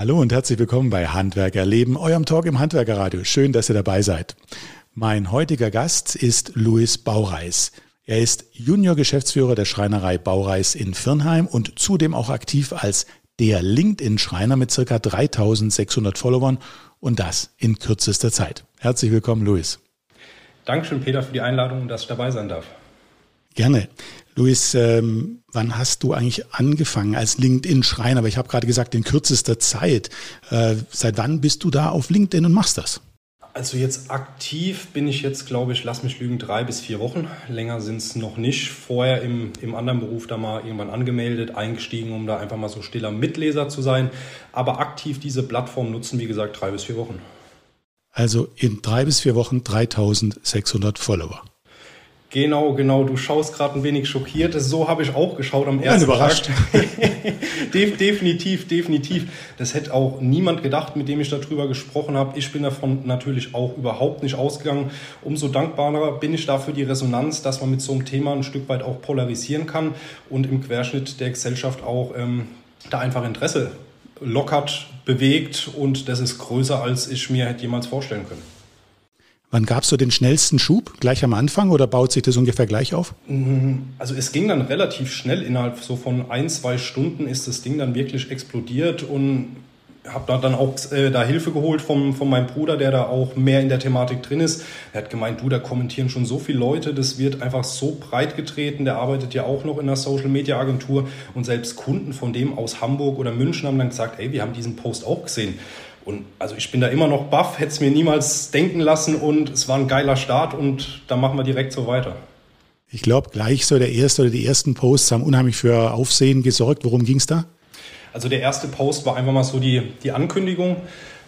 Hallo und herzlich willkommen bei Handwerker Leben, eurem Talk im Handwerkerradio. Schön, dass ihr dabei seid. Mein heutiger Gast ist Luis Baureis. Er ist Junior-Geschäftsführer der Schreinerei Baureis in Firnheim und zudem auch aktiv als der LinkedIn-Schreiner mit circa 3600 Followern und das in kürzester Zeit. Herzlich willkommen, Luis. Dankeschön, Peter, für die Einladung und dass ich dabei sein darf. Gerne. Luis, ähm, wann hast du eigentlich angefangen als LinkedIn-Schreiner? Aber ich habe gerade gesagt, in kürzester Zeit. Äh, seit wann bist du da auf LinkedIn und machst das? Also jetzt aktiv bin ich jetzt, glaube ich, lass mich lügen, drei bis vier Wochen. Länger sind es noch nicht. Vorher im, im anderen Beruf da mal irgendwann angemeldet, eingestiegen, um da einfach mal so stiller Mitleser zu sein. Aber aktiv diese Plattform nutzen, wie gesagt, drei bis vier Wochen. Also in drei bis vier Wochen 3600 Follower. Genau, genau. Du schaust gerade ein wenig schockiert. So habe ich auch geschaut am ersten ja, überrascht. Tag. definitiv, definitiv. Das hätte auch niemand gedacht, mit dem ich darüber gesprochen habe. Ich bin davon natürlich auch überhaupt nicht ausgegangen. Umso dankbarer bin ich dafür die Resonanz, dass man mit so einem Thema ein Stück weit auch polarisieren kann und im Querschnitt der Gesellschaft auch ähm, da einfach Interesse lockert, bewegt und das ist größer, als ich mir hätte jemals vorstellen können. Wann gab es so den schnellsten Schub? Gleich am Anfang oder baut sich das ungefähr gleich auf? Mhm. Also es ging dann relativ schnell. Innerhalb so von ein, zwei Stunden ist das Ding dann wirklich explodiert und habe da dann auch äh, da Hilfe geholt vom, von meinem Bruder, der da auch mehr in der Thematik drin ist. Er hat gemeint, du, da kommentieren schon so viele Leute, das wird einfach so breit getreten. Der arbeitet ja auch noch in einer Social Media Agentur und selbst Kunden von dem aus Hamburg oder München haben dann gesagt, ey, wir haben diesen Post auch gesehen. Und also ich bin da immer noch baff, hätte es mir niemals denken lassen und es war ein geiler Start und da machen wir direkt so weiter. Ich glaube, gleich so der erste oder die ersten Posts haben unheimlich für Aufsehen gesorgt. Worum ging es da? Also der erste Post war einfach mal so die, die Ankündigung,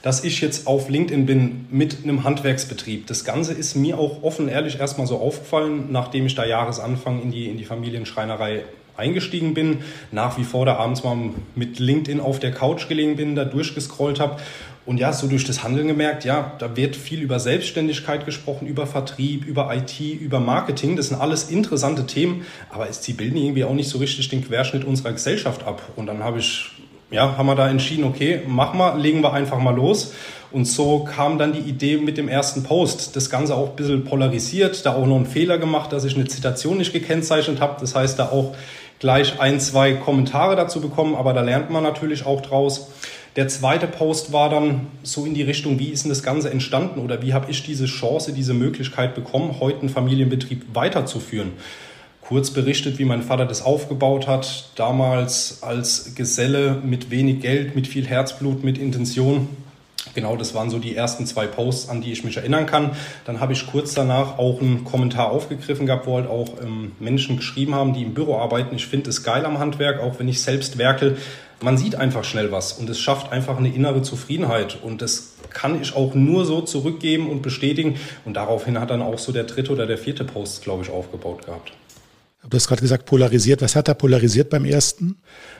dass ich jetzt auf LinkedIn bin mit einem Handwerksbetrieb. Das Ganze ist mir auch offen ehrlich erstmal so aufgefallen, nachdem ich da Jahresanfang in die, in die Familienschreinerei eingestiegen bin, nach wie vor da abends mal mit LinkedIn auf der Couch gelegen bin, da durchgescrollt habe und ja, so durch das Handeln gemerkt, ja, da wird viel über Selbstständigkeit gesprochen, über Vertrieb, über IT, über Marketing. Das sind alles interessante Themen, aber sie bilden irgendwie auch nicht so richtig den Querschnitt unserer Gesellschaft ab. Und dann habe ich, ja, haben wir da entschieden, okay, mach mal, legen wir einfach mal los. Und so kam dann die Idee mit dem ersten Post. Das Ganze auch ein bisschen polarisiert, da auch noch einen Fehler gemacht, dass ich eine Zitation nicht gekennzeichnet habe. Das heißt, da auch gleich ein, zwei Kommentare dazu bekommen, aber da lernt man natürlich auch draus. Der zweite Post war dann so in die Richtung, wie ist denn das Ganze entstanden oder wie habe ich diese Chance, diese Möglichkeit bekommen, heute einen Familienbetrieb weiterzuführen. Kurz berichtet, wie mein Vater das aufgebaut hat, damals als Geselle mit wenig Geld, mit viel Herzblut, mit Intention Genau, das waren so die ersten zwei Posts, an die ich mich erinnern kann. Dann habe ich kurz danach auch einen Kommentar aufgegriffen gehabt, wo halt auch ähm, Menschen geschrieben haben, die im Büro arbeiten. Ich finde es geil am Handwerk, auch wenn ich selbst werkel. Man sieht einfach schnell was und es schafft einfach eine innere Zufriedenheit. Und das kann ich auch nur so zurückgeben und bestätigen. Und daraufhin hat dann auch so der dritte oder der vierte Post, glaube ich, aufgebaut gehabt. Du hast gerade gesagt, polarisiert. Was hat er polarisiert beim ersten?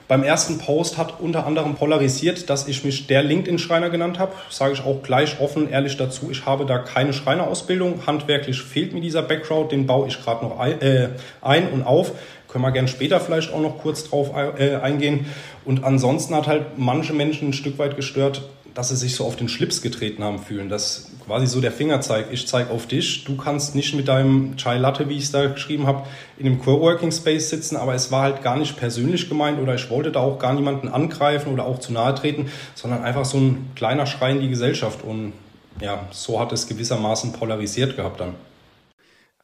Beim ersten Post hat unter anderem polarisiert, dass ich mich der LinkedIn-Schreiner genannt habe. Sage ich auch gleich offen, ehrlich dazu. Ich habe da keine Schreinerausbildung. Handwerklich fehlt mir dieser Background. Den baue ich gerade noch ein, äh, ein und auf. Können wir gerne später vielleicht auch noch kurz drauf äh, eingehen. Und ansonsten hat halt manche Menschen ein Stück weit gestört, dass sie sich so auf den Schlips getreten haben fühlen. Dass quasi so der Finger zeigt, ich zeige auf dich, du kannst nicht mit deinem Chai Latte, wie ich es da geschrieben habe, in einem Coworking Space sitzen, aber es war halt gar nicht persönlich gemeint oder ich wollte da auch gar niemanden angreifen oder auch zu nahe treten, sondern einfach so ein kleiner Schrei in die Gesellschaft und ja, so hat es gewissermaßen polarisiert gehabt dann.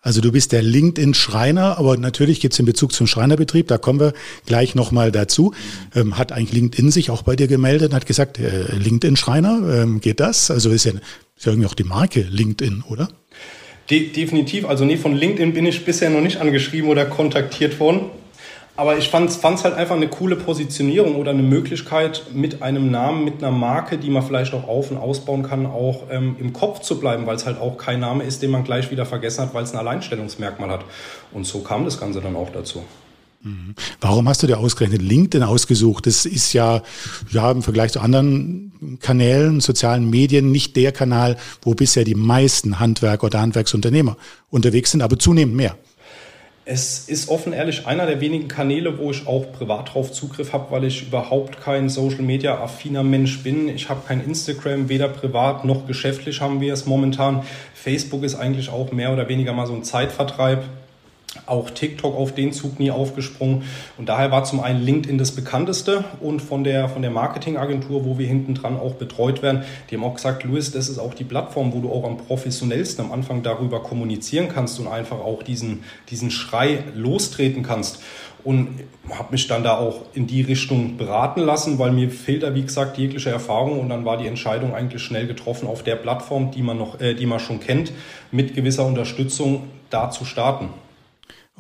Also du bist der LinkedIn-Schreiner, aber natürlich gibt es in Bezug zum Schreinerbetrieb, da kommen wir gleich nochmal dazu. Ähm, hat eigentlich LinkedIn sich auch bei dir gemeldet und hat gesagt, äh, LinkedIn-Schreiner, ähm, geht das? Also ist ja, ist ja irgendwie auch die Marke LinkedIn, oder? De definitiv. Also nee, von LinkedIn bin ich bisher noch nicht angeschrieben oder kontaktiert worden. Aber ich fand es halt einfach eine coole Positionierung oder eine Möglichkeit, mit einem Namen, mit einer Marke, die man vielleicht auch auf- und ausbauen kann, auch ähm, im Kopf zu bleiben, weil es halt auch kein Name ist, den man gleich wieder vergessen hat, weil es ein Alleinstellungsmerkmal hat. Und so kam das Ganze dann auch dazu. Mhm. Warum hast du dir ausgerechnet LinkedIn ausgesucht? Das ist ja, ja im Vergleich zu anderen Kanälen, sozialen Medien nicht der Kanal, wo bisher die meisten Handwerker oder Handwerksunternehmer unterwegs sind, aber zunehmend mehr. Es ist offen ehrlich einer der wenigen Kanäle, wo ich auch privat drauf Zugriff habe, weil ich überhaupt kein Social Media affiner Mensch bin. Ich habe kein Instagram, weder privat noch geschäftlich haben wir es momentan. Facebook ist eigentlich auch mehr oder weniger mal so ein Zeitvertreib auch TikTok auf den Zug nie aufgesprungen. Und daher war zum einen LinkedIn das bekannteste und von der, von der Marketingagentur, wo wir hinten dran auch betreut werden, die haben auch gesagt, Louis, das ist auch die Plattform, wo du auch am professionellsten am Anfang darüber kommunizieren kannst und einfach auch diesen, diesen Schrei lostreten kannst. Und habe mich dann da auch in die Richtung beraten lassen, weil mir fehlt da, wie gesagt, jegliche Erfahrung. Und dann war die Entscheidung eigentlich schnell getroffen, auf der Plattform, die man, noch, äh, die man schon kennt, mit gewisser Unterstützung da zu starten.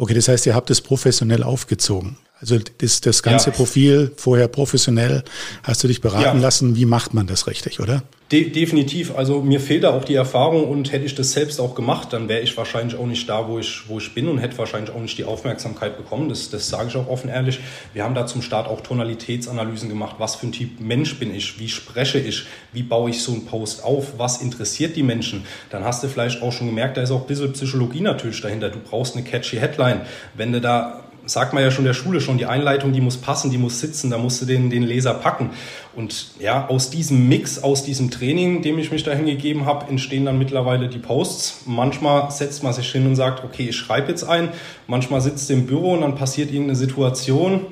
Okay, das heißt, ihr habt es professionell aufgezogen. Also das, das ganze ja. Profil vorher professionell hast du dich beraten ja. lassen. Wie macht man das richtig, oder? De definitiv. Also mir fehlt da auch die Erfahrung und hätte ich das selbst auch gemacht, dann wäre ich wahrscheinlich auch nicht da, wo ich, wo ich bin und hätte wahrscheinlich auch nicht die Aufmerksamkeit bekommen. Das, das sage ich auch offen ehrlich. Wir haben da zum Start auch Tonalitätsanalysen gemacht. Was für ein Typ Mensch bin ich? Wie spreche ich? Wie baue ich so einen Post auf? Was interessiert die Menschen? Dann hast du vielleicht auch schon gemerkt, da ist auch ein bisschen Psychologie natürlich dahinter. Du brauchst eine catchy Headline. Wenn du da sagt man ja schon der Schule schon, die Einleitung, die muss passen, die muss sitzen, da musst du den, den Leser packen. Und ja, aus diesem Mix, aus diesem Training, dem ich mich dahin gegeben habe, entstehen dann mittlerweile die Posts. Manchmal setzt man sich hin und sagt, okay, ich schreibe jetzt ein. Manchmal sitzt du im Büro und dann passiert irgendeine Situation.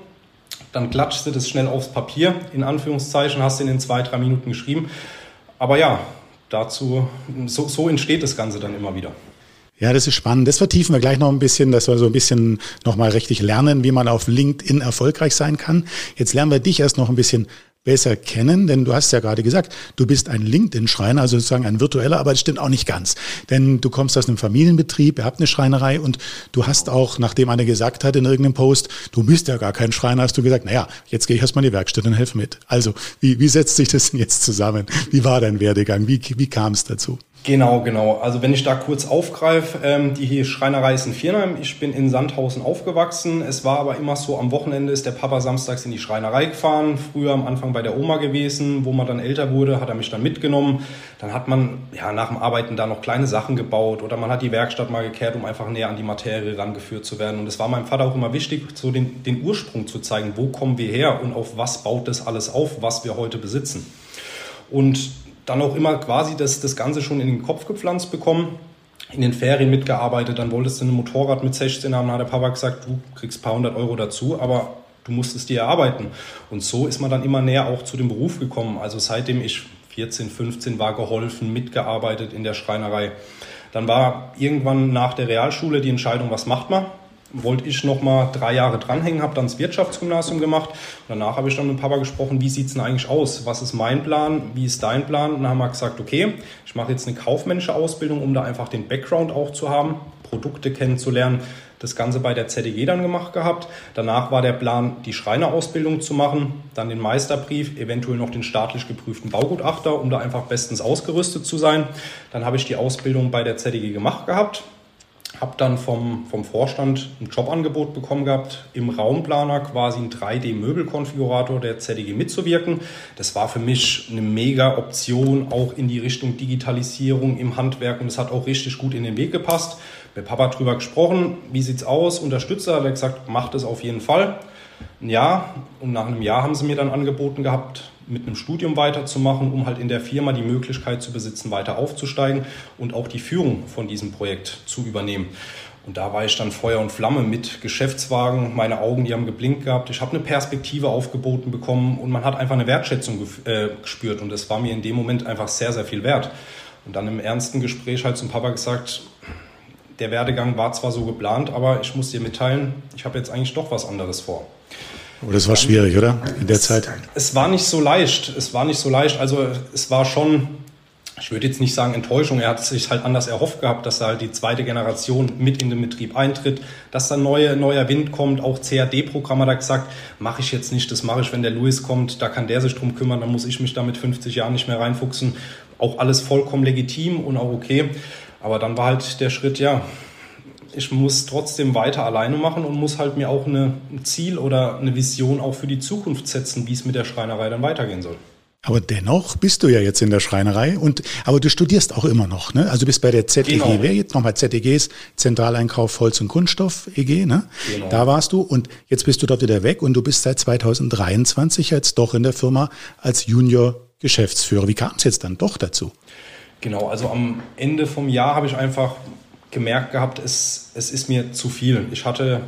Dann klatschst du das schnell aufs Papier, in Anführungszeichen, hast du in zwei, drei Minuten geschrieben. Aber ja, dazu, so, so entsteht das Ganze dann immer wieder. Ja, das ist spannend. Das vertiefen wir gleich noch ein bisschen, dass wir so ein bisschen nochmal richtig lernen, wie man auf LinkedIn erfolgreich sein kann. Jetzt lernen wir dich erst noch ein bisschen besser kennen, denn du hast ja gerade gesagt, du bist ein LinkedIn-Schreiner, also sozusagen ein virtueller, aber das stimmt auch nicht ganz. Denn du kommst aus einem Familienbetrieb, ihr habt eine Schreinerei und du hast auch, nachdem einer gesagt hat in irgendeinem Post, du bist ja gar kein Schreiner, hast du gesagt, naja, jetzt gehe ich erstmal in die Werkstatt und helfe mit. Also, wie, wie setzt sich das denn jetzt zusammen? Wie war dein Werdegang? Wie, wie kam es dazu? Genau, genau. Also wenn ich da kurz aufgreife, ähm, die Schreinerei ist in Viernheim. Ich bin in Sandhausen aufgewachsen. Es war aber immer so, am Wochenende ist der Papa samstags in die Schreinerei gefahren. Früher am Anfang bei der Oma gewesen. Wo man dann älter wurde, hat er mich dann mitgenommen. Dann hat man ja nach dem Arbeiten da noch kleine Sachen gebaut oder man hat die Werkstatt mal gekehrt, um einfach näher an die Materie rangeführt zu werden. Und es war meinem Vater auch immer wichtig, so den, den Ursprung zu zeigen. Wo kommen wir her und auf was baut das alles auf, was wir heute besitzen. Und dann auch immer quasi das, das Ganze schon in den Kopf gepflanzt bekommen. In den Ferien mitgearbeitet, dann wolltest du ein Motorrad mit 16 haben, hat der Papa gesagt, du kriegst ein paar hundert Euro dazu, aber du musst es dir erarbeiten. Und so ist man dann immer näher auch zu dem Beruf gekommen. Also seitdem ich 14, 15 war, geholfen, mitgearbeitet in der Schreinerei. Dann war irgendwann nach der Realschule die Entscheidung, was macht man? Wollte ich noch mal drei Jahre dranhängen, habe dann das Wirtschaftsgymnasium gemacht. Danach habe ich dann mit Papa gesprochen, wie sieht es denn eigentlich aus? Was ist mein Plan? Wie ist dein Plan? Und dann haben wir gesagt, okay, ich mache jetzt eine kaufmännische Ausbildung, um da einfach den Background auch zu haben, Produkte kennenzulernen. Das Ganze bei der ZDG dann gemacht gehabt. Danach war der Plan, die Schreinerausbildung zu machen, dann den Meisterbrief, eventuell noch den staatlich geprüften Baugutachter, um da einfach bestens ausgerüstet zu sein. Dann habe ich die Ausbildung bei der ZDG gemacht gehabt, habe dann vom, vom Vorstand ein Jobangebot bekommen gehabt, im Raumplaner quasi ein 3D-Möbelkonfigurator der ZDG mitzuwirken. Das war für mich eine mega Option, auch in die Richtung Digitalisierung im Handwerk und es hat auch richtig gut in den Weg gepasst. Mit Papa drüber gesprochen, wie sieht's aus, Unterstützer, hat er gesagt, macht es auf jeden Fall. Ein Jahr und nach einem Jahr haben sie mir dann angeboten gehabt, mit einem Studium weiterzumachen, um halt in der Firma die Möglichkeit zu besitzen, weiter aufzusteigen und auch die Führung von diesem Projekt zu übernehmen. Und da war ich dann Feuer und Flamme mit Geschäftswagen, meine Augen, die haben geblinkt gehabt. Ich habe eine Perspektive aufgeboten bekommen und man hat einfach eine Wertschätzung äh, gespürt und das war mir in dem Moment einfach sehr, sehr viel wert. Und dann im ernsten Gespräch halt zum Papa gesagt, der Werdegang war zwar so geplant, aber ich muss dir mitteilen, ich habe jetzt eigentlich doch was anderes vor. Aber das war schwierig, oder? In der Zeit? Es war nicht so leicht. Es war nicht so leicht. Also es war schon, ich würde jetzt nicht sagen Enttäuschung. Er hat sich halt anders erhofft gehabt, dass da halt die zweite Generation mit in den Betrieb eintritt, dass da neue, neuer Wind kommt. Auch CAD-Programm hat er gesagt, mache ich jetzt nicht. Das mache ich, wenn der Louis kommt. Da kann der sich drum kümmern. Dann muss ich mich da mit 50 Jahren nicht mehr reinfuchsen. Auch alles vollkommen legitim und auch okay. Aber dann war halt der Schritt, ja, ich muss trotzdem weiter alleine machen und muss halt mir auch eine, ein Ziel oder eine Vision auch für die Zukunft setzen, wie es mit der Schreinerei dann weitergehen soll. Aber dennoch bist du ja jetzt in der Schreinerei und aber du studierst auch immer noch, ne? Also du bist bei der ZEG, genau. wer jetzt nochmal ZEGs, Zentraleinkauf Holz und Kunststoff EG, ne? Genau. Da warst du und jetzt bist du dort wieder weg und du bist seit 2023 jetzt doch in der Firma als Junior Geschäftsführer. Wie kam es jetzt dann doch dazu? Genau, also am Ende vom Jahr habe ich einfach gemerkt gehabt, es, es ist mir zu viel. Ich hatte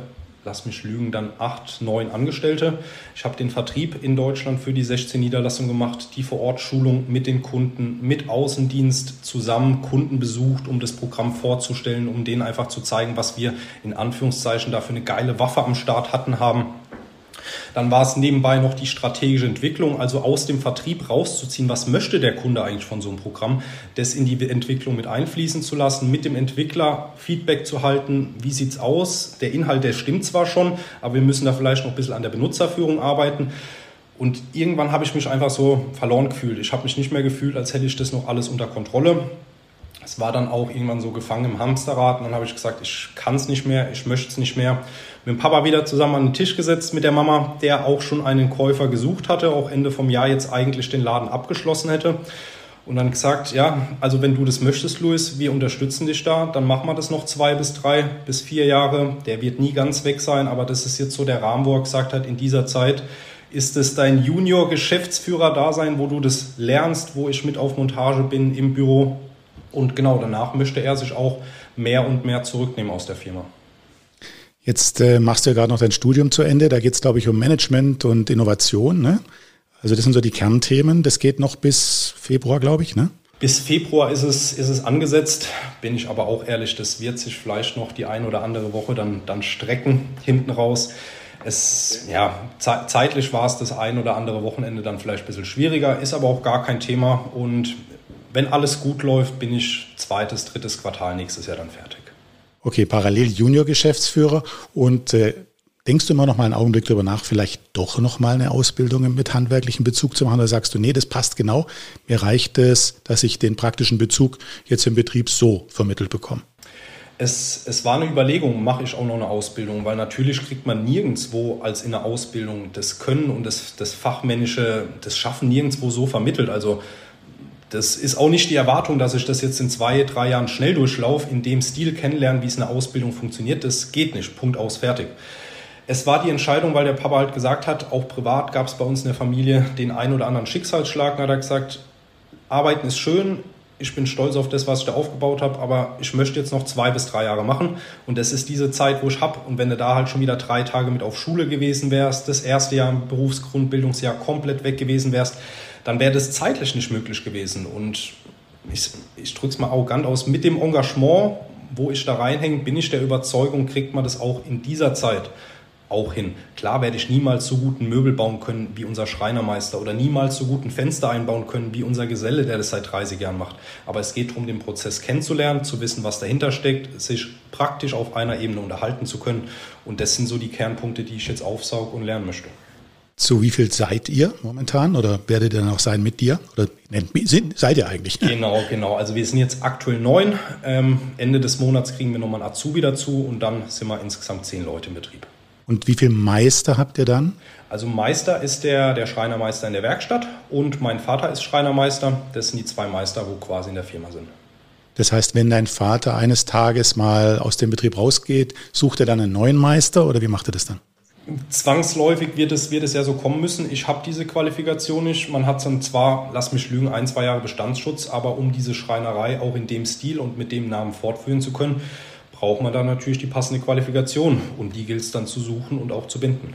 lass mich lügen, dann acht, neun Angestellte. Ich habe den Vertrieb in Deutschland für die 16 Niederlassungen gemacht, die Vor-Ort-Schulung mit den Kunden, mit Außendienst zusammen Kunden besucht, um das Programm vorzustellen, um denen einfach zu zeigen, was wir in Anführungszeichen da für eine geile Waffe am Start hatten haben. Dann war es nebenbei noch die strategische Entwicklung, also aus dem Vertrieb rauszuziehen, was möchte der Kunde eigentlich von so einem Programm, das in die Entwicklung mit einfließen zu lassen, mit dem Entwickler Feedback zu halten, wie sieht es aus, der Inhalt, der stimmt zwar schon, aber wir müssen da vielleicht noch ein bisschen an der Benutzerführung arbeiten. Und irgendwann habe ich mich einfach so verloren gefühlt. Ich habe mich nicht mehr gefühlt, als hätte ich das noch alles unter Kontrolle. Es war dann auch irgendwann so gefangen im Hamsterrad. Und dann habe ich gesagt, ich kann es nicht mehr, ich möchte es nicht mehr. Mit dem Papa wieder zusammen an den Tisch gesetzt mit der Mama, der auch schon einen Käufer gesucht hatte, auch Ende vom Jahr jetzt eigentlich den Laden abgeschlossen hätte. Und dann gesagt, ja, also wenn du das möchtest, Luis, wir unterstützen dich da, dann machen wir das noch zwei bis drei bis vier Jahre. Der wird nie ganz weg sein, aber das ist jetzt so der Rahmen, wo er gesagt hat, in dieser Zeit ist es dein Junior-Geschäftsführer-Dasein, wo du das lernst, wo ich mit auf Montage bin im Büro. Und genau danach möchte er sich auch mehr und mehr zurücknehmen aus der Firma. Jetzt äh, machst du ja gerade noch dein Studium zu Ende. Da geht es, glaube ich, um Management und Innovation. Ne? Also das sind so die Kernthemen. Das geht noch bis Februar, glaube ich. Ne? Bis Februar ist es, ist es angesetzt. Bin ich aber auch ehrlich, das wird sich vielleicht noch die ein oder andere Woche dann, dann strecken hinten raus. Es, ja, zeitlich war es das ein oder andere Wochenende dann vielleicht ein bisschen schwieriger, ist aber auch gar kein Thema. Und wenn alles gut läuft, bin ich zweites, drittes Quartal nächstes Jahr dann fertig. Okay, parallel Junior-Geschäftsführer und äh, denkst du immer noch mal einen Augenblick darüber nach, vielleicht doch noch mal eine Ausbildung mit handwerklichen Bezug zu machen oder sagst du, nee, das passt genau, mir reicht es, dass ich den praktischen Bezug jetzt im Betrieb so vermittelt bekomme? Es, es, war eine Überlegung, mache ich auch noch eine Ausbildung, weil natürlich kriegt man nirgendwo als in der Ausbildung das Können und das, das Fachmännische, das Schaffen nirgendwo so vermittelt. Also das ist auch nicht die Erwartung, dass ich das jetzt in zwei, drei Jahren schnell durchlaufe, in dem Stil kennenlernen, wie es eine Ausbildung funktioniert. Das geht nicht. Punkt aus, fertig. Es war die Entscheidung, weil der Papa halt gesagt hat, auch privat gab es bei uns in der Familie den einen oder anderen Schicksalsschlag. Da hat er gesagt, arbeiten ist schön, ich bin stolz auf das, was ich da aufgebaut habe, aber ich möchte jetzt noch zwei bis drei Jahre machen. Und das ist diese Zeit, wo ich habe. Und wenn du da halt schon wieder drei Tage mit auf Schule gewesen wärst, das erste Jahr im Berufsgrundbildungsjahr komplett weg gewesen wärst, dann wäre das zeitlich nicht möglich gewesen. Und ich, ich drücke es mal arrogant aus, mit dem Engagement, wo ich da reinhänge, bin ich der Überzeugung, kriegt man das auch in dieser Zeit auch hin. Klar werde ich niemals so guten Möbel bauen können wie unser Schreinermeister oder niemals so guten Fenster einbauen können wie unser Geselle, der das seit 30 Jahren macht. Aber es geht darum, den Prozess kennenzulernen, zu wissen, was dahinter steckt, sich praktisch auf einer Ebene unterhalten zu können. Und das sind so die Kernpunkte, die ich jetzt aufsauge und lernen möchte. Zu wie viel seid ihr momentan oder werdet ihr noch sein mit dir? Oder seid ihr eigentlich? Genau, genau. Also wir sind jetzt aktuell neun. Ähm, Ende des Monats kriegen wir nochmal einen Azubi dazu und dann sind wir insgesamt zehn Leute im Betrieb. Und wie viele Meister habt ihr dann? Also Meister ist der, der Schreinermeister in der Werkstatt und mein Vater ist Schreinermeister. Das sind die zwei Meister, wo quasi in der Firma sind. Das heißt, wenn dein Vater eines Tages mal aus dem Betrieb rausgeht, sucht er dann einen neuen Meister oder wie macht er das dann? Zwangsläufig wird es, wird es ja so kommen müssen. Ich habe diese Qualifikation nicht. Man hat dann zwar, lass mich lügen, ein, zwei Jahre Bestandsschutz, aber um diese Schreinerei auch in dem Stil und mit dem Namen fortführen zu können, braucht man da natürlich die passende Qualifikation. Und die gilt es dann zu suchen und auch zu binden.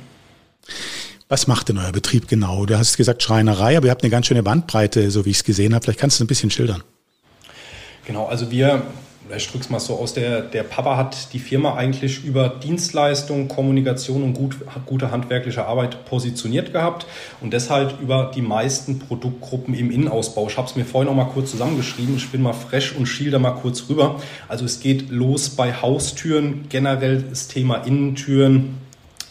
Was macht denn euer Betrieb genau? Du hast gesagt Schreinerei, aber ihr habt eine ganz schöne Bandbreite, so wie ich es gesehen habe. Vielleicht kannst du es ein bisschen schildern. Genau, also wir ich drücke es mal so aus, der, der Papa hat die Firma eigentlich über Dienstleistung, Kommunikation und gut, gute handwerkliche Arbeit positioniert gehabt und deshalb über die meisten Produktgruppen im Innenausbau. Ich habe es mir vorhin auch mal kurz zusammengeschrieben, ich bin mal fresh und schiel da mal kurz rüber. Also es geht los bei Haustüren, generell das Thema Innentüren,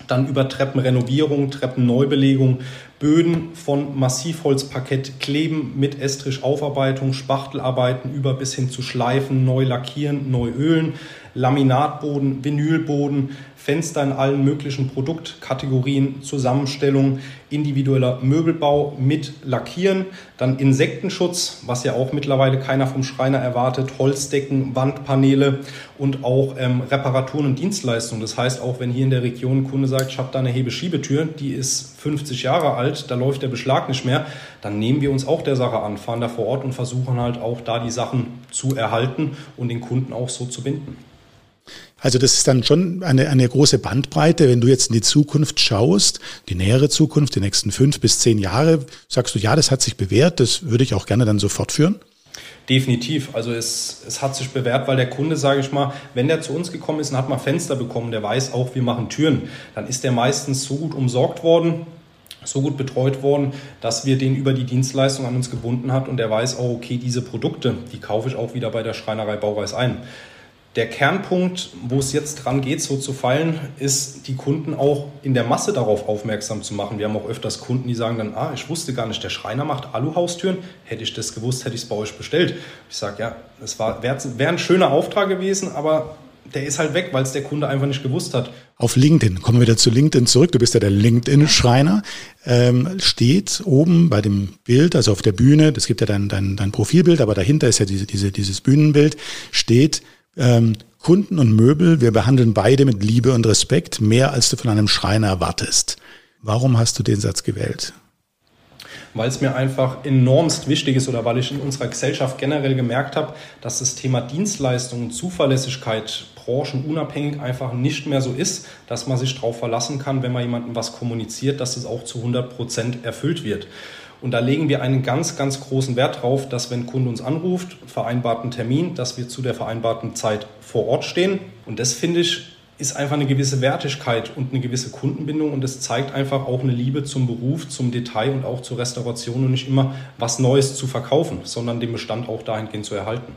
dann über Treppenrenovierung, Treppenneubelegung, Böden von Massivholzparkett kleben mit Estrichaufarbeitung, Spachtelarbeiten über bis hin zu Schleifen, neu lackieren, neu ölen, Laminatboden, Vinylboden, Fenster in allen möglichen Produktkategorien, Zusammenstellung, individueller Möbelbau mit Lackieren, dann Insektenschutz, was ja auch mittlerweile keiner vom Schreiner erwartet, Holzdecken, Wandpaneele und auch ähm, Reparaturen und Dienstleistungen. Das heißt, auch wenn hier in der Region ein Kunde sagt, ich habe da eine Hebeschiebetür, die ist 50 Jahre alt, da läuft der Beschlag nicht mehr, dann nehmen wir uns auch der Sache an, fahren da vor Ort und versuchen halt auch da die Sachen zu erhalten und den Kunden auch so zu binden. Also das ist dann schon eine, eine große Bandbreite. Wenn du jetzt in die Zukunft schaust, die nähere Zukunft, die nächsten fünf bis zehn Jahre, sagst du, ja, das hat sich bewährt, das würde ich auch gerne dann so fortführen? Definitiv. Also es, es hat sich bewährt, weil der Kunde, sage ich mal, wenn der zu uns gekommen ist und hat mal Fenster bekommen, der weiß auch, wir machen Türen, dann ist der meistens so gut umsorgt worden, so gut betreut worden, dass wir den über die Dienstleistung an uns gebunden hat und der weiß auch, okay, diese Produkte, die kaufe ich auch wieder bei der Schreinerei Baureis ein. Der Kernpunkt, wo es jetzt dran geht, so zu fallen, ist, die Kunden auch in der Masse darauf aufmerksam zu machen. Wir haben auch öfters Kunden, die sagen dann, ah, ich wusste gar nicht, der Schreiner macht Aluhaustüren. Hätte ich das gewusst, hätte ich es bei euch bestellt. Ich sage, ja, das wäre wär ein schöner Auftrag gewesen, aber der ist halt weg, weil es der Kunde einfach nicht gewusst hat. Auf LinkedIn, kommen wir wieder zu LinkedIn zurück, du bist ja der LinkedIn-Schreiner, ähm, steht oben bei dem Bild, also auf der Bühne, das gibt ja dein, dein, dein Profilbild, aber dahinter ist ja diese, diese, dieses Bühnenbild, steht ähm, Kunden und Möbel, wir behandeln beide mit Liebe und Respekt, mehr als du von einem Schreiner erwartest. Warum hast du den Satz gewählt? Weil es mir einfach enormst wichtig ist oder weil ich in unserer Gesellschaft generell gemerkt habe, dass das Thema Dienstleistungen, Zuverlässigkeit, branchenunabhängig einfach nicht mehr so ist, dass man sich darauf verlassen kann, wenn man jemandem was kommuniziert, dass es auch zu 100 Prozent erfüllt wird. Und da legen wir einen ganz, ganz großen Wert drauf, dass wenn ein Kunde uns anruft, vereinbarten Termin, dass wir zu der vereinbarten Zeit vor Ort stehen. Und das finde ich ist einfach eine gewisse Wertigkeit und eine gewisse Kundenbindung und es zeigt einfach auch eine Liebe zum Beruf, zum Detail und auch zur Restauration und nicht immer was Neues zu verkaufen, sondern den Bestand auch dahingehend zu erhalten.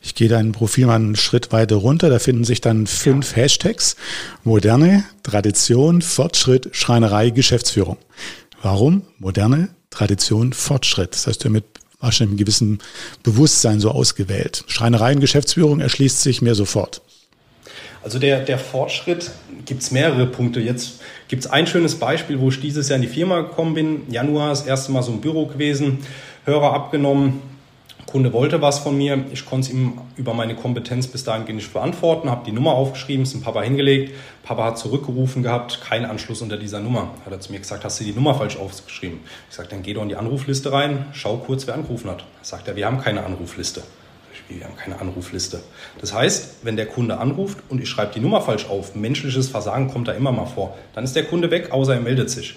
Ich gehe dein Profil mal einen Schritt weiter runter. Da finden sich dann fünf ja. Hashtags. Moderne, Tradition, Fortschritt, Schreinerei, Geschäftsführung. Warum moderne, Tradition Fortschritt. Das heißt, du mit wahrscheinlich einem gewissen Bewusstsein so ausgewählt. Schreinereien, Geschäftsführung erschließt sich mir sofort. Also der, der Fortschritt gibt es mehrere Punkte. Jetzt gibt es ein schönes Beispiel, wo ich dieses Jahr in die Firma gekommen bin. Januar das erste Mal so ein Büro gewesen, Hörer abgenommen, Kunde wollte was von mir, ich konnte es ihm über meine Kompetenz bis dahin nicht beantworten, habe die Nummer aufgeschrieben, es dem Papa hingelegt. Papa hat zurückgerufen gehabt, kein Anschluss unter dieser Nummer. Hat er zu mir gesagt, hast du die Nummer falsch aufgeschrieben? Ich sage, dann geh doch in die Anrufliste rein, schau kurz, wer angerufen hat. Sagt er, wir haben keine Anrufliste. Wir haben keine Anrufliste. Das heißt, wenn der Kunde anruft und ich schreibe die Nummer falsch auf, menschliches Versagen kommt da immer mal vor, dann ist der Kunde weg, außer er meldet sich.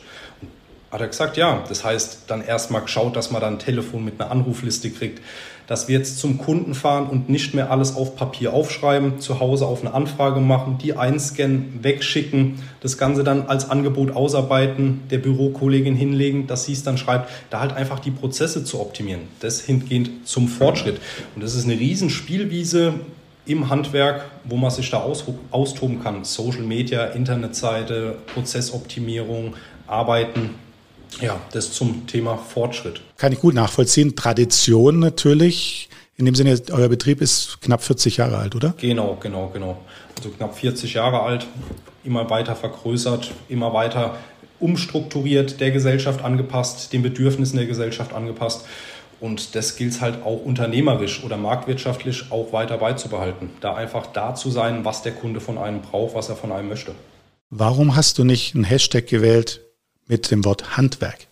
Hat er gesagt, ja. Das heißt, dann erstmal geschaut, dass man dann ein Telefon mit einer Anrufliste kriegt, dass wir jetzt zum Kunden fahren und nicht mehr alles auf Papier aufschreiben, zu Hause auf eine Anfrage machen, die einscannen, wegschicken, das Ganze dann als Angebot ausarbeiten, der Bürokollegin hinlegen, dass sie es dann schreibt, da halt einfach die Prozesse zu optimieren. Das hingehend zum Fortschritt. Und das ist eine riesen Spielwiese, im Handwerk, wo man sich da austoben kann. Social Media, Internetseite, Prozessoptimierung, Arbeiten. Ja, das zum Thema Fortschritt. Kann ich gut nachvollziehen. Tradition natürlich. In dem Sinne, euer Betrieb ist knapp 40 Jahre alt, oder? Genau, genau, genau. Also knapp 40 Jahre alt, immer weiter vergrößert, immer weiter umstrukturiert, der Gesellschaft angepasst, den Bedürfnissen der Gesellschaft angepasst. Und das gilt halt auch unternehmerisch oder marktwirtschaftlich auch weiter beizubehalten. Da einfach da zu sein, was der Kunde von einem braucht, was er von einem möchte. Warum hast du nicht einen Hashtag gewählt, mit dem Wort Handwerk?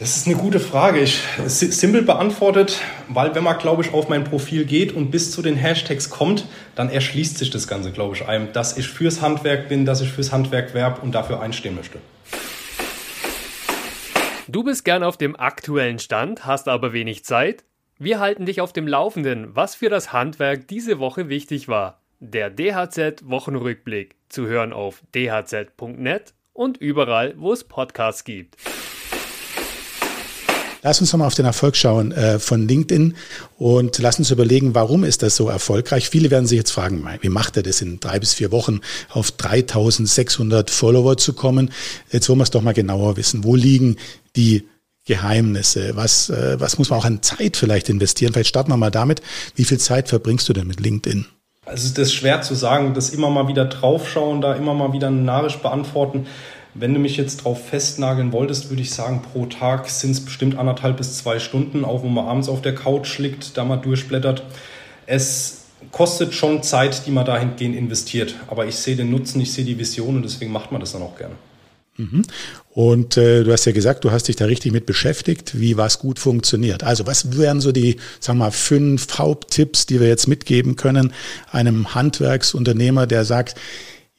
Das ist eine gute Frage. Ich simpel beantwortet, weil wenn man, glaube ich, auf mein Profil geht und bis zu den Hashtags kommt, dann erschließt sich das Ganze, glaube ich, einem, dass ich fürs Handwerk bin, dass ich fürs Handwerk werbe und dafür einstehen möchte. Du bist gern auf dem aktuellen Stand, hast aber wenig Zeit? Wir halten dich auf dem Laufenden, was für das Handwerk diese Woche wichtig war. Der DHZ Wochenrückblick zu hören auf dhz.net und überall, wo es Podcasts gibt. Lass uns nochmal auf den Erfolg schauen äh, von LinkedIn und lass uns überlegen, warum ist das so erfolgreich? Viele werden sich jetzt fragen, wie macht er das in drei bis vier Wochen auf 3600 Follower zu kommen? Jetzt wollen wir es doch mal genauer wissen. Wo liegen die Geheimnisse? Was, äh, was muss man auch an Zeit vielleicht investieren? Vielleicht starten wir mal damit. Wie viel Zeit verbringst du denn mit LinkedIn? Also es ist schwer zu sagen, das immer mal wieder draufschauen, da immer mal wieder Nachricht beantworten. Wenn du mich jetzt drauf festnageln wolltest, würde ich sagen, pro Tag sind es bestimmt anderthalb bis zwei Stunden, auch wo man abends auf der Couch liegt, da mal durchblättert. Es kostet schon Zeit, die man dahingehend investiert. Aber ich sehe den Nutzen, ich sehe die Vision und deswegen macht man das dann auch gerne. Mhm. Und äh, du hast ja gesagt, du hast dich da richtig mit beschäftigt, wie was gut funktioniert. Also was wären so die, sagen wir mal, fünf Haupttipps, die wir jetzt mitgeben können einem Handwerksunternehmer, der sagt,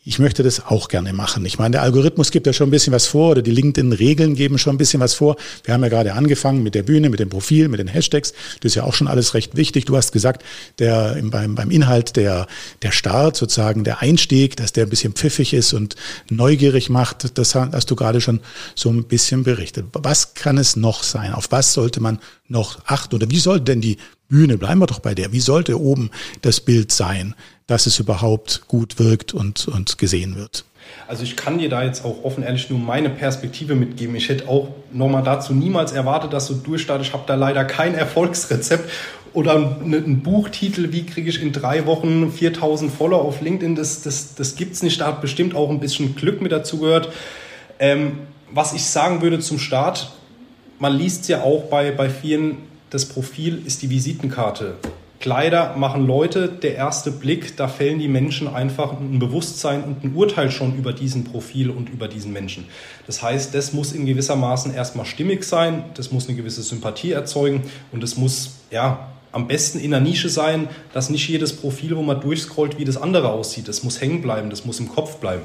ich möchte das auch gerne machen. Ich meine, der Algorithmus gibt ja schon ein bisschen was vor oder die LinkedIn-Regeln geben schon ein bisschen was vor. Wir haben ja gerade angefangen mit der Bühne, mit dem Profil, mit den Hashtags. Das ist ja auch schon alles recht wichtig. Du hast gesagt, der, beim, beim Inhalt der, der Start, sozusagen der Einstieg, dass der ein bisschen pfiffig ist und neugierig macht. Das hast du gerade schon so ein bisschen berichtet. Was kann es noch sein? Auf was sollte man noch achten? Oder wie sollte denn die Bühne, bleiben wir doch bei der, wie sollte oben das Bild sein? dass es überhaupt gut wirkt und, und gesehen wird. Also ich kann dir da jetzt auch offen ehrlich nur meine Perspektive mitgeben. Ich hätte auch nochmal dazu niemals erwartet, dass du durchstartest. Ich habe da leider kein Erfolgsrezept oder einen Buchtitel, wie kriege ich in drei Wochen 4000 Follower auf LinkedIn. Das, das, das gibt es nicht. Da hat bestimmt auch ein bisschen Glück mit dazu gehört. Ähm, was ich sagen würde zum Start, man liest ja auch bei, bei vielen, das Profil ist die Visitenkarte. Kleider machen Leute, der erste Blick, da fällen die Menschen einfach ein Bewusstsein und ein Urteil schon über diesen Profil und über diesen Menschen. Das heißt, das muss in gewisser Maßen erstmal stimmig sein, das muss eine gewisse Sympathie erzeugen und es muss, ja, am besten in der Nische sein, dass nicht jedes Profil, wo man durchscrollt, wie das andere aussieht. Das muss hängen bleiben, das muss im Kopf bleiben.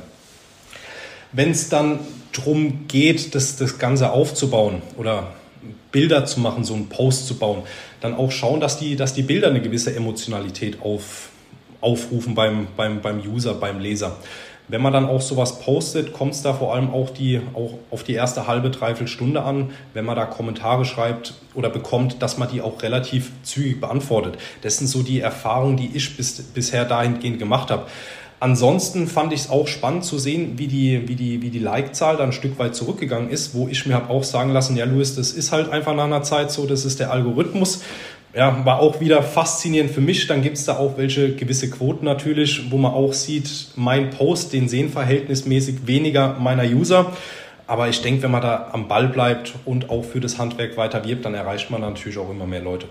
Wenn es dann darum geht, das, das Ganze aufzubauen oder Bilder zu machen, so einen Post zu bauen, dann auch schauen, dass die, dass die Bilder eine gewisse Emotionalität auf, aufrufen beim, beim, beim User, beim Leser. Wenn man dann auch sowas postet, kommt es da vor allem auch, die, auch auf die erste halbe, dreiviertel Stunde an, wenn man da Kommentare schreibt oder bekommt, dass man die auch relativ zügig beantwortet. Das sind so die Erfahrungen, die ich bis, bisher dahingehend gemacht habe. Ansonsten fand ich es auch spannend zu sehen, wie die, wie die, wie die Like-Zahl dann ein Stück weit zurückgegangen ist, wo ich mir habe auch sagen lassen, ja, Luis, das ist halt einfach nach einer Zeit so, das ist der Algorithmus. Ja, war auch wieder faszinierend für mich. Dann gibt es da auch welche gewisse Quoten natürlich, wo man auch sieht, mein Post, den sehen verhältnismäßig weniger meiner User. Aber ich denke, wenn man da am Ball bleibt und auch für das Handwerk weiter wirbt, dann erreicht man natürlich auch immer mehr Leute.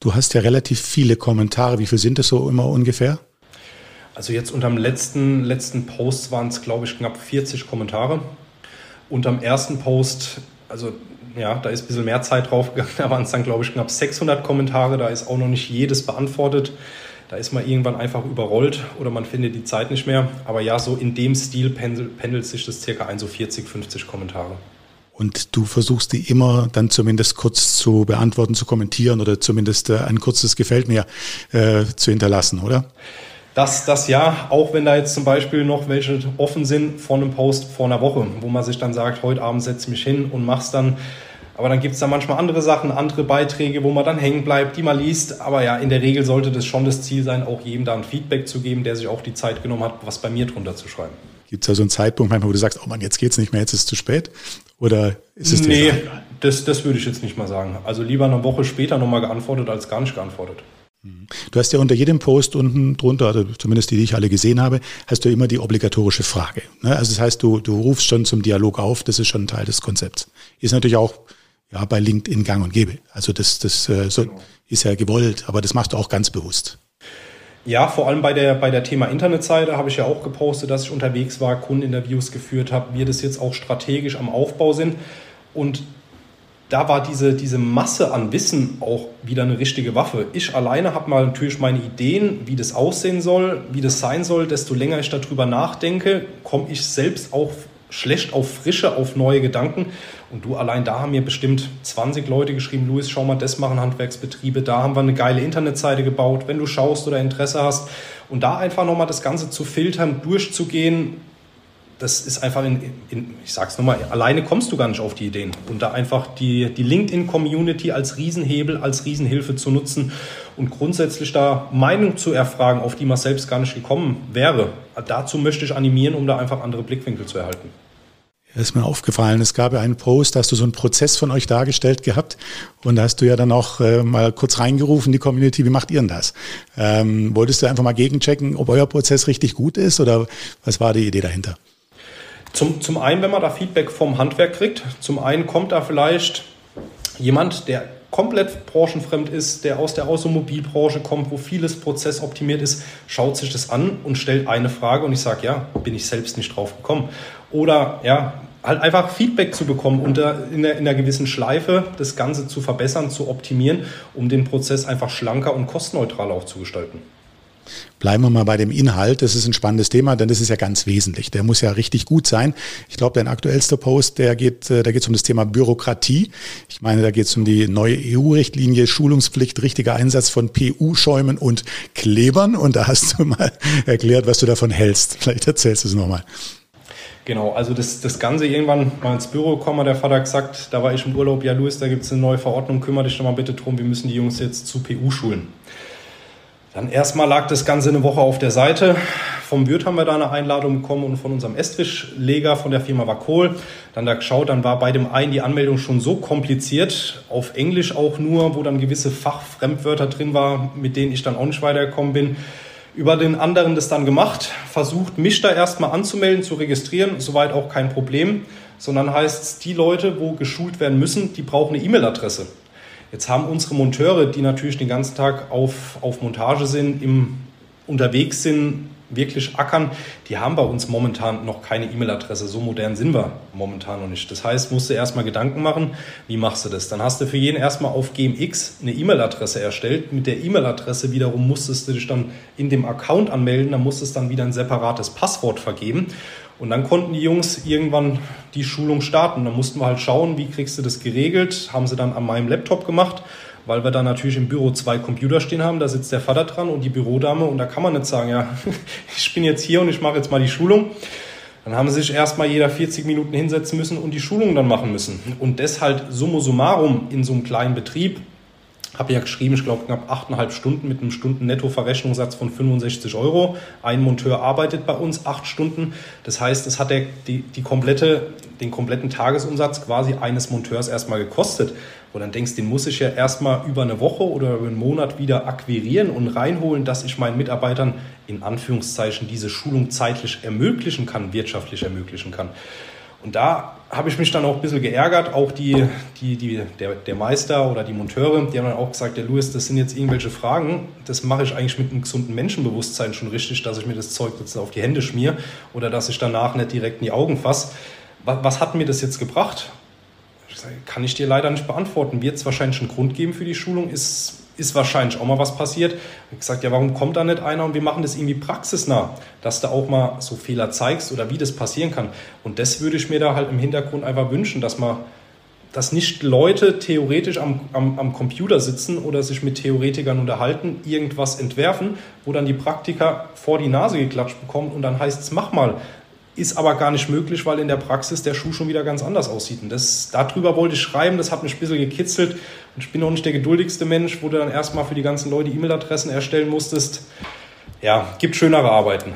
Du hast ja relativ viele Kommentare. Wie viel sind das so immer ungefähr? Also jetzt unterm letzten, letzten Post waren es, glaube ich, knapp 40 Kommentare. Unterm ersten Post, also ja, da ist ein bisschen mehr Zeit draufgegangen, da waren es dann, glaube ich, knapp 600 Kommentare. Da ist auch noch nicht jedes beantwortet. Da ist man irgendwann einfach überrollt oder man findet die Zeit nicht mehr. Aber ja, so in dem Stil pendelt, pendelt sich das circa ein, so 40, 50 Kommentare. Und du versuchst die immer dann zumindest kurz zu beantworten, zu kommentieren oder zumindest äh, ein kurzes Gefällt mir äh, zu hinterlassen, oder? Dass das ja, auch wenn da jetzt zum Beispiel noch welche offen sind von einem Post vor einer Woche, wo man sich dann sagt, heute Abend setze ich mich hin und mach's dann. Aber dann gibt es da manchmal andere Sachen, andere Beiträge, wo man dann hängen bleibt, die man liest. Aber ja, in der Regel sollte das schon das Ziel sein, auch jedem da ein Feedback zu geben, der sich auch die Zeit genommen hat, was bei mir drunter zu schreiben. Gibt es da so einen Zeitpunkt manchmal, wo du sagst, oh Mann, jetzt geht's nicht mehr, jetzt ist es zu spät? Oder ist es Nee, das, das würde ich jetzt nicht mal sagen. Also lieber eine Woche später nochmal geantwortet, als gar nicht geantwortet. Du hast ja unter jedem Post unten drunter, also zumindest die, die ich alle gesehen habe, hast du immer die obligatorische Frage. Ne? Also das heißt, du, du rufst schon zum Dialog auf, das ist schon Teil des Konzepts. Ist natürlich auch ja, bei LinkedIn gang und gäbe. Also das, das äh, so, genau. ist ja gewollt, aber das machst du auch ganz bewusst. Ja, vor allem bei der, bei der Thema Internetseite habe ich ja auch gepostet, dass ich unterwegs war, Kundeninterviews geführt habe, wir das jetzt auch strategisch am Aufbau sind. Und da war diese, diese Masse an Wissen auch wieder eine richtige Waffe. Ich alleine habe mal natürlich meine Ideen, wie das aussehen soll, wie das sein soll. Desto länger ich darüber nachdenke, komme ich selbst auch schlecht auf Frische, auf neue Gedanken. Und du allein da haben mir bestimmt 20 Leute geschrieben, Luis, schau mal, das machen Handwerksbetriebe, da haben wir eine geile Internetseite gebaut, wenn du schaust oder Interesse hast. Und da einfach nochmal das Ganze zu filtern, durchzugehen, das ist einfach, in, in ich sag's nochmal, alleine kommst du gar nicht auf die Ideen. Und da einfach die, die LinkedIn-Community als Riesenhebel, als Riesenhilfe zu nutzen und grundsätzlich da Meinung zu erfragen, auf die man selbst gar nicht gekommen wäre. Dazu möchte ich animieren, um da einfach andere Blickwinkel zu erhalten. Das ist mir aufgefallen. Es gab ja einen Post, da hast du so einen Prozess von euch dargestellt gehabt und da hast du ja dann auch äh, mal kurz reingerufen, die Community, wie macht ihr denn das? Ähm, wolltest du einfach mal gegenchecken, ob euer Prozess richtig gut ist oder was war die Idee dahinter? Zum, zum einen, wenn man da Feedback vom Handwerk kriegt, zum einen kommt da vielleicht jemand, der komplett branchenfremd ist, der aus der Automobilbranche kommt, wo vieles prozessoptimiert ist, schaut sich das an und stellt eine Frage und ich sage, ja, bin ich selbst nicht drauf gekommen. Oder ja, halt einfach Feedback zu bekommen und in, der, in einer gewissen Schleife das Ganze zu verbessern, zu optimieren, um den Prozess einfach schlanker und kostenneutral auch zu gestalten. Bleiben wir mal bei dem Inhalt. Das ist ein spannendes Thema, denn das ist ja ganz wesentlich. Der muss ja richtig gut sein. Ich glaube, dein aktuellster Post, der geht, äh, da geht es um das Thema Bürokratie. Ich meine, da geht es um die neue EU-Richtlinie Schulungspflicht, richtiger Einsatz von PU-Schäumen und Klebern. Und da hast du mal erklärt, was du davon hältst. Vielleicht erzählst du es nochmal. Genau, also das, das Ganze irgendwann mal ins Büro gekommen, der Vater gesagt, da war ich im Urlaub, ja Luis, da gibt es eine neue Verordnung, kümmere dich doch mal bitte drum, wir müssen die Jungs jetzt zu PU schulen. Dann erstmal lag das Ganze eine Woche auf der Seite. Vom Wirt haben wir da eine Einladung bekommen und von unserem Estrichleger von der Firma Vakol. Dann da geschaut, dann war bei dem einen die Anmeldung schon so kompliziert, auf Englisch auch nur, wo dann gewisse Fachfremdwörter drin war, mit denen ich dann auch nicht weitergekommen bin. Über den anderen das dann gemacht, versucht, mich da erstmal anzumelden, zu registrieren, soweit auch kein Problem, sondern heißt es, die Leute, wo geschult werden müssen, die brauchen eine E-Mail-Adresse. Jetzt haben unsere Monteure, die natürlich den ganzen Tag auf, auf Montage sind, im, unterwegs sind, wirklich ackern, die haben bei uns momentan noch keine E-Mail-Adresse. So modern sind wir momentan noch nicht. Das heißt, musst du erstmal Gedanken machen, wie machst du das? Dann hast du für jeden erstmal auf GMX eine E-Mail-Adresse erstellt. Mit der E-Mail-Adresse wiederum musstest du dich dann in dem Account anmelden, dann musstest du dann wieder ein separates Passwort vergeben. Und dann konnten die Jungs irgendwann die Schulung starten. Dann mussten wir halt schauen, wie kriegst du das geregelt. Haben sie dann an meinem Laptop gemacht, weil wir da natürlich im Büro zwei Computer stehen haben. Da sitzt der Vater dran und die Bürodame. Und da kann man nicht sagen, ja, ich bin jetzt hier und ich mache jetzt mal die Schulung. Dann haben sie sich erstmal jeder 40 Minuten hinsetzen müssen und die Schulung dann machen müssen. Und deshalb summa summarum in so einem kleinen Betrieb habe ja geschrieben, ich glaube knapp 8,5 Stunden mit einem Stunden-Netto-Verrechnungssatz von 65 Euro. Ein Monteur arbeitet bei uns acht Stunden. Das heißt, es hat der, die, die komplette, den kompletten Tagesumsatz quasi eines Monteurs erstmal gekostet. Wo dann denkst, den muss ich ja erstmal über eine Woche oder über einen Monat wieder akquirieren und reinholen, dass ich meinen Mitarbeitern in Anführungszeichen diese Schulung zeitlich ermöglichen kann, wirtschaftlich ermöglichen kann. Und da habe ich mich dann auch ein bisschen geärgert. Auch die, die, die, der, der Meister oder die Monteure, die haben dann auch gesagt, der Louis, das sind jetzt irgendwelche Fragen. Das mache ich eigentlich mit einem gesunden Menschenbewusstsein schon richtig, dass ich mir das Zeug jetzt auf die Hände schmier oder dass ich danach nicht direkt in die Augen fasse. Was, was hat mir das jetzt gebracht? Kann ich dir leider nicht beantworten. Wird es wahrscheinlich einen Grund geben für die Schulung? Ist ist wahrscheinlich auch mal was passiert. Ich gesagt, ja, warum kommt da nicht einer und wir machen das irgendwie praxisnah, dass du auch mal so Fehler zeigst oder wie das passieren kann. Und das würde ich mir da halt im Hintergrund einfach wünschen, dass man dass nicht Leute theoretisch am, am, am Computer sitzen oder sich mit Theoretikern unterhalten, irgendwas entwerfen, wo dann die Praktiker vor die Nase geklatscht bekommen und dann heißt es, mach mal. Ist aber gar nicht möglich, weil in der Praxis der Schuh schon wieder ganz anders aussieht. Und das, darüber wollte ich schreiben, das hat mich ein bisschen gekitzelt. Ich bin auch nicht der geduldigste Mensch, wo du dann erstmal für die ganzen Leute E-Mail-Adressen erstellen musstest. Ja, gibt schönere Arbeiten.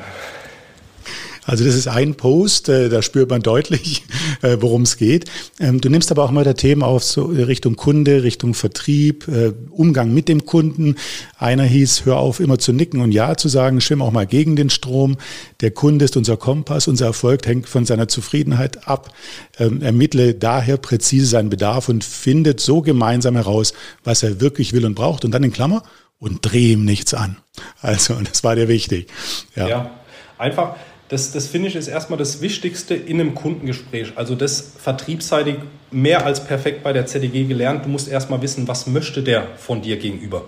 Also das ist ein Post, äh, da spürt man deutlich, äh, worum es geht. Ähm, du nimmst aber auch mal da Themen auf so Richtung Kunde, Richtung Vertrieb, äh, Umgang mit dem Kunden. Einer hieß, hör auf, immer zu nicken und Ja zu sagen, schwimm auch mal gegen den Strom. Der Kunde ist unser Kompass, unser Erfolg hängt von seiner Zufriedenheit ab. Ähm, ermittle daher präzise seinen Bedarf und findet so gemeinsam heraus, was er wirklich will und braucht. Und dann in Klammer, und dreh ihm nichts an. Also, und das war dir wichtig. Ja, ja einfach das, das ich ist erstmal das Wichtigste in einem Kundengespräch. Also das vertriebsseitig mehr als perfekt bei der ZDG gelernt. Du musst erstmal wissen, was möchte der von dir gegenüber.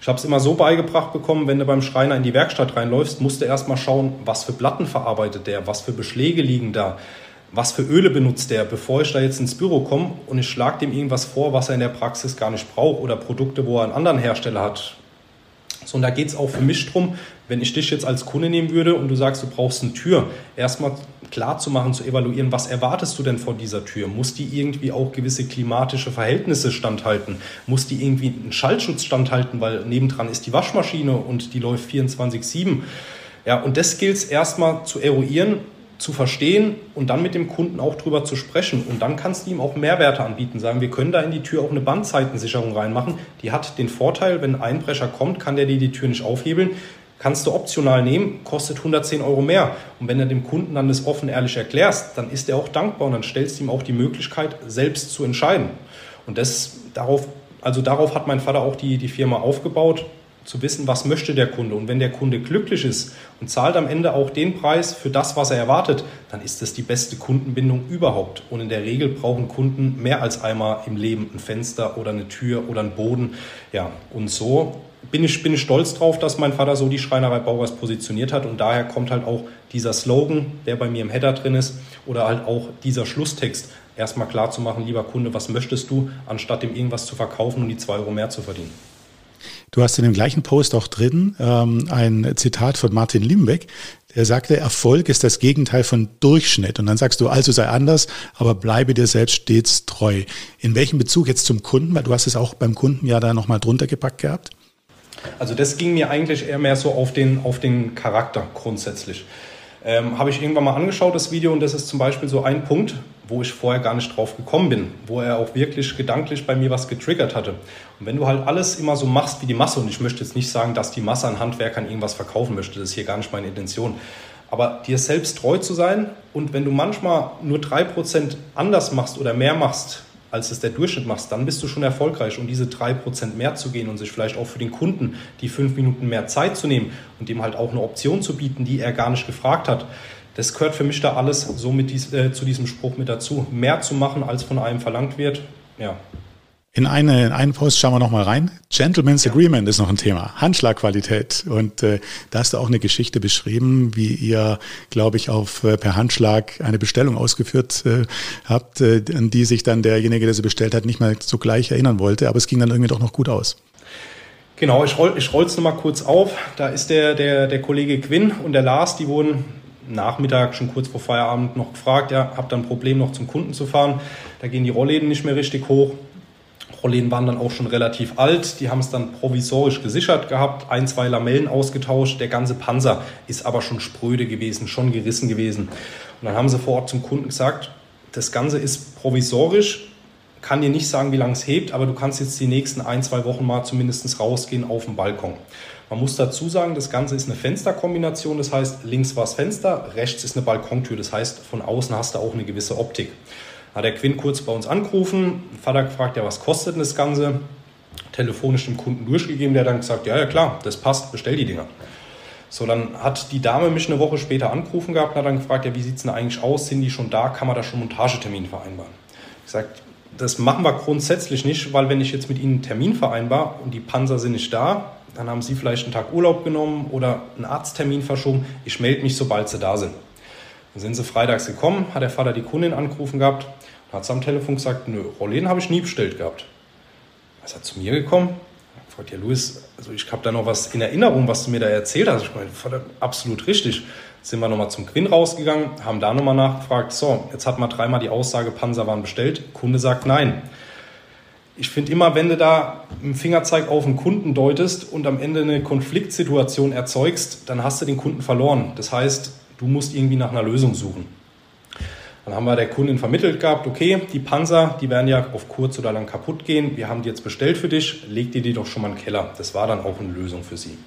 Ich habe es immer so beigebracht bekommen, wenn du beim Schreiner in die Werkstatt reinläufst, musst du erstmal schauen, was für Platten verarbeitet der, was für Beschläge liegen da, was für Öle benutzt der, bevor ich da jetzt ins Büro komme und ich schlage dem irgendwas vor, was er in der Praxis gar nicht braucht oder Produkte, wo er einen anderen Hersteller hat. So, und da geht es auch für mich drum, wenn ich dich jetzt als Kunde nehmen würde und du sagst, du brauchst eine Tür, erstmal klar zu machen, zu evaluieren, was erwartest du denn von dieser Tür? Muss die irgendwie auch gewisse klimatische Verhältnisse standhalten? Muss die irgendwie einen Schallschutz standhalten, weil nebendran ist die Waschmaschine und die läuft 24-7? Ja, und das gilt es erstmal zu eruieren, zu verstehen und dann mit dem Kunden auch drüber zu sprechen. Und dann kannst du ihm auch Mehrwerte anbieten. Sagen, wir können da in die Tür auch eine Bandzeitensicherung reinmachen. Die hat den Vorteil, wenn ein Einbrecher kommt, kann der dir die Tür nicht aufhebeln. Kannst du optional nehmen, kostet 110 Euro mehr. Und wenn du dem Kunden dann das offen ehrlich erklärst, dann ist er auch dankbar und dann stellst du ihm auch die Möglichkeit, selbst zu entscheiden. Und das, darauf, also darauf hat mein Vater auch die, die Firma aufgebaut zu wissen, was möchte der Kunde. Und wenn der Kunde glücklich ist und zahlt am Ende auch den Preis für das, was er erwartet, dann ist das die beste Kundenbindung überhaupt. Und in der Regel brauchen Kunden mehr als einmal im Leben ein Fenster oder eine Tür oder einen Boden. Ja, und so bin ich, bin ich stolz drauf, dass mein Vater so die Schreinerei Bauers positioniert hat. Und daher kommt halt auch dieser Slogan, der bei mir im Header drin ist, oder halt auch dieser Schlusstext, erstmal klar zu machen, lieber Kunde, was möchtest du, anstatt dem irgendwas zu verkaufen und die zwei Euro mehr zu verdienen. Du hast in dem gleichen Post auch drin ähm, ein Zitat von Martin Limbeck, der sagte, Erfolg ist das Gegenteil von Durchschnitt. Und dann sagst du, also sei anders, aber bleibe dir selbst stets treu. In welchem Bezug jetzt zum Kunden? Weil du hast es auch beim Kunden ja da nochmal drunter gepackt gehabt. Also das ging mir eigentlich eher mehr so auf den, auf den Charakter grundsätzlich. Ähm, Habe ich irgendwann mal angeschaut, das Video, und das ist zum Beispiel so ein Punkt, wo ich vorher gar nicht drauf gekommen bin, wo er auch wirklich gedanklich bei mir was getriggert hatte. Und wenn du halt alles immer so machst wie die Masse, und ich möchte jetzt nicht sagen, dass die Masse an Handwerkern irgendwas verkaufen möchte, das ist hier gar nicht meine Intention, aber dir selbst treu zu sein und wenn du manchmal nur drei Prozent anders machst oder mehr machst, als es der Durchschnitt machst, dann bist du schon erfolgreich. Und diese drei Prozent mehr zu gehen und sich vielleicht auch für den Kunden die fünf Minuten mehr Zeit zu nehmen und ihm halt auch eine Option zu bieten, die er gar nicht gefragt hat, das gehört für mich da alles so mit dies, äh, zu diesem Spruch mit dazu. Mehr zu machen, als von einem verlangt wird. Ja. In, eine, in einen Post schauen wir nochmal rein. Gentleman's ja. Agreement ist noch ein Thema. Handschlagqualität. Und äh, da hast du auch eine Geschichte beschrieben, wie ihr, glaube ich, auf äh, per Handschlag eine Bestellung ausgeführt äh, habt, äh, an die sich dann derjenige, der sie bestellt hat, nicht mehr so gleich erinnern wollte. Aber es ging dann irgendwie doch noch gut aus. Genau, ich roll ich roll's nochmal kurz auf. Da ist der, der, der Kollege Quinn und der Lars, die wurden Nachmittag, schon kurz vor Feierabend, noch gefragt, ja, habt ihr ein Problem, noch zum Kunden zu fahren? Da gehen die Rollläden nicht mehr richtig hoch. Rollläden waren dann auch schon relativ alt. Die haben es dann provisorisch gesichert gehabt, ein, zwei Lamellen ausgetauscht. Der ganze Panzer ist aber schon spröde gewesen, schon gerissen gewesen. Und dann haben sie vor Ort zum Kunden gesagt, das Ganze ist provisorisch, kann dir nicht sagen, wie lange es hebt, aber du kannst jetzt die nächsten ein, zwei Wochen mal zumindest rausgehen auf den Balkon. Man muss dazu sagen, das Ganze ist eine Fensterkombination, das heißt, links war das Fenster, rechts ist eine Balkontür, das heißt, von außen hast du auch eine gewisse Optik. Hat der Quinn kurz bei uns angerufen, Vater gefragt, ja, was kostet denn das Ganze? Telefonisch dem Kunden durchgegeben, der dann gesagt, ja, ja klar, das passt, bestell die Dinger. So, dann hat die Dame mich eine Woche später angerufen gehabt und hat dann gefragt, ja, wie sieht es denn eigentlich aus? Sind die schon da? Kann man da schon Montagetermin vereinbaren? Ich gesagt, das machen wir grundsätzlich nicht, weil wenn ich jetzt mit Ihnen einen Termin vereinbar und die Panzer sind nicht da, dann haben Sie vielleicht einen Tag Urlaub genommen oder einen Arzttermin verschoben. Ich melde mich, sobald Sie da sind. Dann sind sie freitags gekommen, hat der Vater die Kundin angerufen gehabt hat sie am Telefon gesagt, nö, Rollläden habe ich nie bestellt gehabt. Er ist er zu mir gekommen, hat gefragt, ja Luis, also ich habe da noch was in Erinnerung, was du mir da erzählt hast. Ich meine, absolut richtig. Sind wir nochmal zum Quinn rausgegangen, haben da nochmal nachgefragt, so, jetzt hat man dreimal die Aussage, Panzer waren bestellt, Kunde sagt nein ich finde immer, wenn du da einen Fingerzeig auf den Kunden deutest und am Ende eine Konfliktsituation erzeugst, dann hast du den Kunden verloren. Das heißt, du musst irgendwie nach einer Lösung suchen. Dann haben wir der Kundin vermittelt gehabt, okay, die Panzer, die werden ja auf kurz oder lang kaputt gehen. Wir haben die jetzt bestellt für dich, leg dir die doch schon mal in den Keller. Das war dann auch eine Lösung für sie.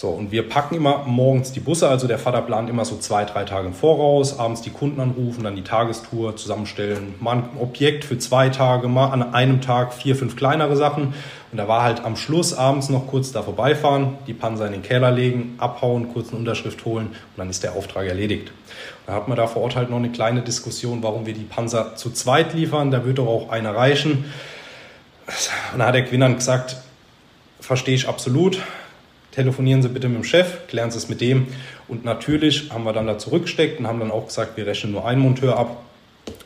So, und wir packen immer morgens die Busse, also der Vater plant immer so zwei, drei Tage im Voraus, abends die Kunden anrufen, dann die Tagestour zusammenstellen, mal ein Objekt für zwei Tage, mal an einem Tag vier, fünf kleinere Sachen. Und da war halt am Schluss abends noch kurz da vorbeifahren, die Panzer in den Keller legen, abhauen, kurz eine Unterschrift holen und dann ist der Auftrag erledigt. Da hat man da vor Ort halt noch eine kleine Diskussion, warum wir die Panzer zu zweit liefern, da wird doch auch einer reichen. Und da hat der Gewinner gesagt, verstehe ich absolut, telefonieren Sie bitte mit dem Chef, klären Sie es mit dem. Und natürlich haben wir dann da zurückgesteckt und haben dann auch gesagt, wir rechnen nur einen Monteur ab,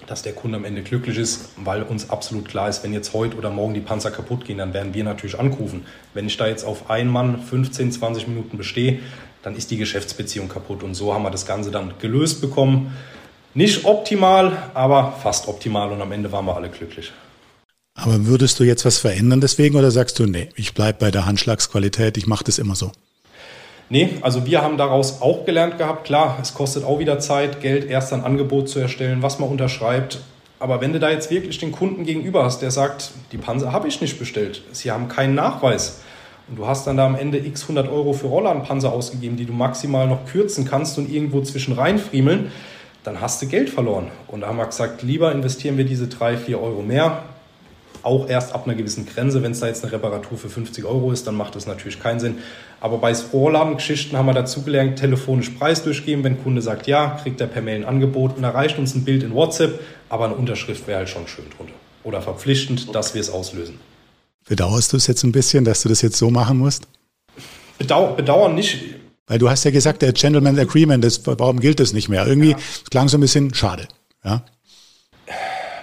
dass der Kunde am Ende glücklich ist, weil uns absolut klar ist, wenn jetzt heute oder morgen die Panzer kaputt gehen, dann werden wir natürlich anrufen. Wenn ich da jetzt auf einen Mann 15, 20 Minuten bestehe, dann ist die Geschäftsbeziehung kaputt. Und so haben wir das Ganze dann gelöst bekommen. Nicht optimal, aber fast optimal und am Ende waren wir alle glücklich. Aber würdest du jetzt was verändern deswegen oder sagst du, nee, ich bleibe bei der Handschlagsqualität, ich mache das immer so? Nee, also wir haben daraus auch gelernt gehabt, klar, es kostet auch wieder Zeit, Geld, erst ein Angebot zu erstellen, was man unterschreibt. Aber wenn du da jetzt wirklich den Kunden gegenüber hast, der sagt, die Panzer habe ich nicht bestellt, sie haben keinen Nachweis, und du hast dann da am Ende x 100 Euro für Rollladenpanzer ausgegeben, die du maximal noch kürzen kannst und irgendwo zwischen reinfriemeln, dann hast du Geld verloren. Und da haben wir gesagt, lieber investieren wir diese 3, 4 Euro mehr, auch erst ab einer gewissen Grenze. Wenn es da jetzt eine Reparatur für 50 Euro ist, dann macht das natürlich keinen Sinn. Aber bei Rollladengeschichten haben wir dazu gelernt, telefonisch Preis durchgeben. Wenn ein Kunde sagt ja, kriegt er per Mail ein Angebot und erreicht uns ein Bild in WhatsApp, aber eine Unterschrift wäre halt schon schön drunter. Oder verpflichtend, dass wir es auslösen. Bedauerst du es jetzt ein bisschen, dass du das jetzt so machen musst? Bedau bedauern nicht. Weil du hast ja gesagt, der Gentleman Agreement, das, warum gilt das nicht mehr? Irgendwie ja. klang so ein bisschen schade. Ja?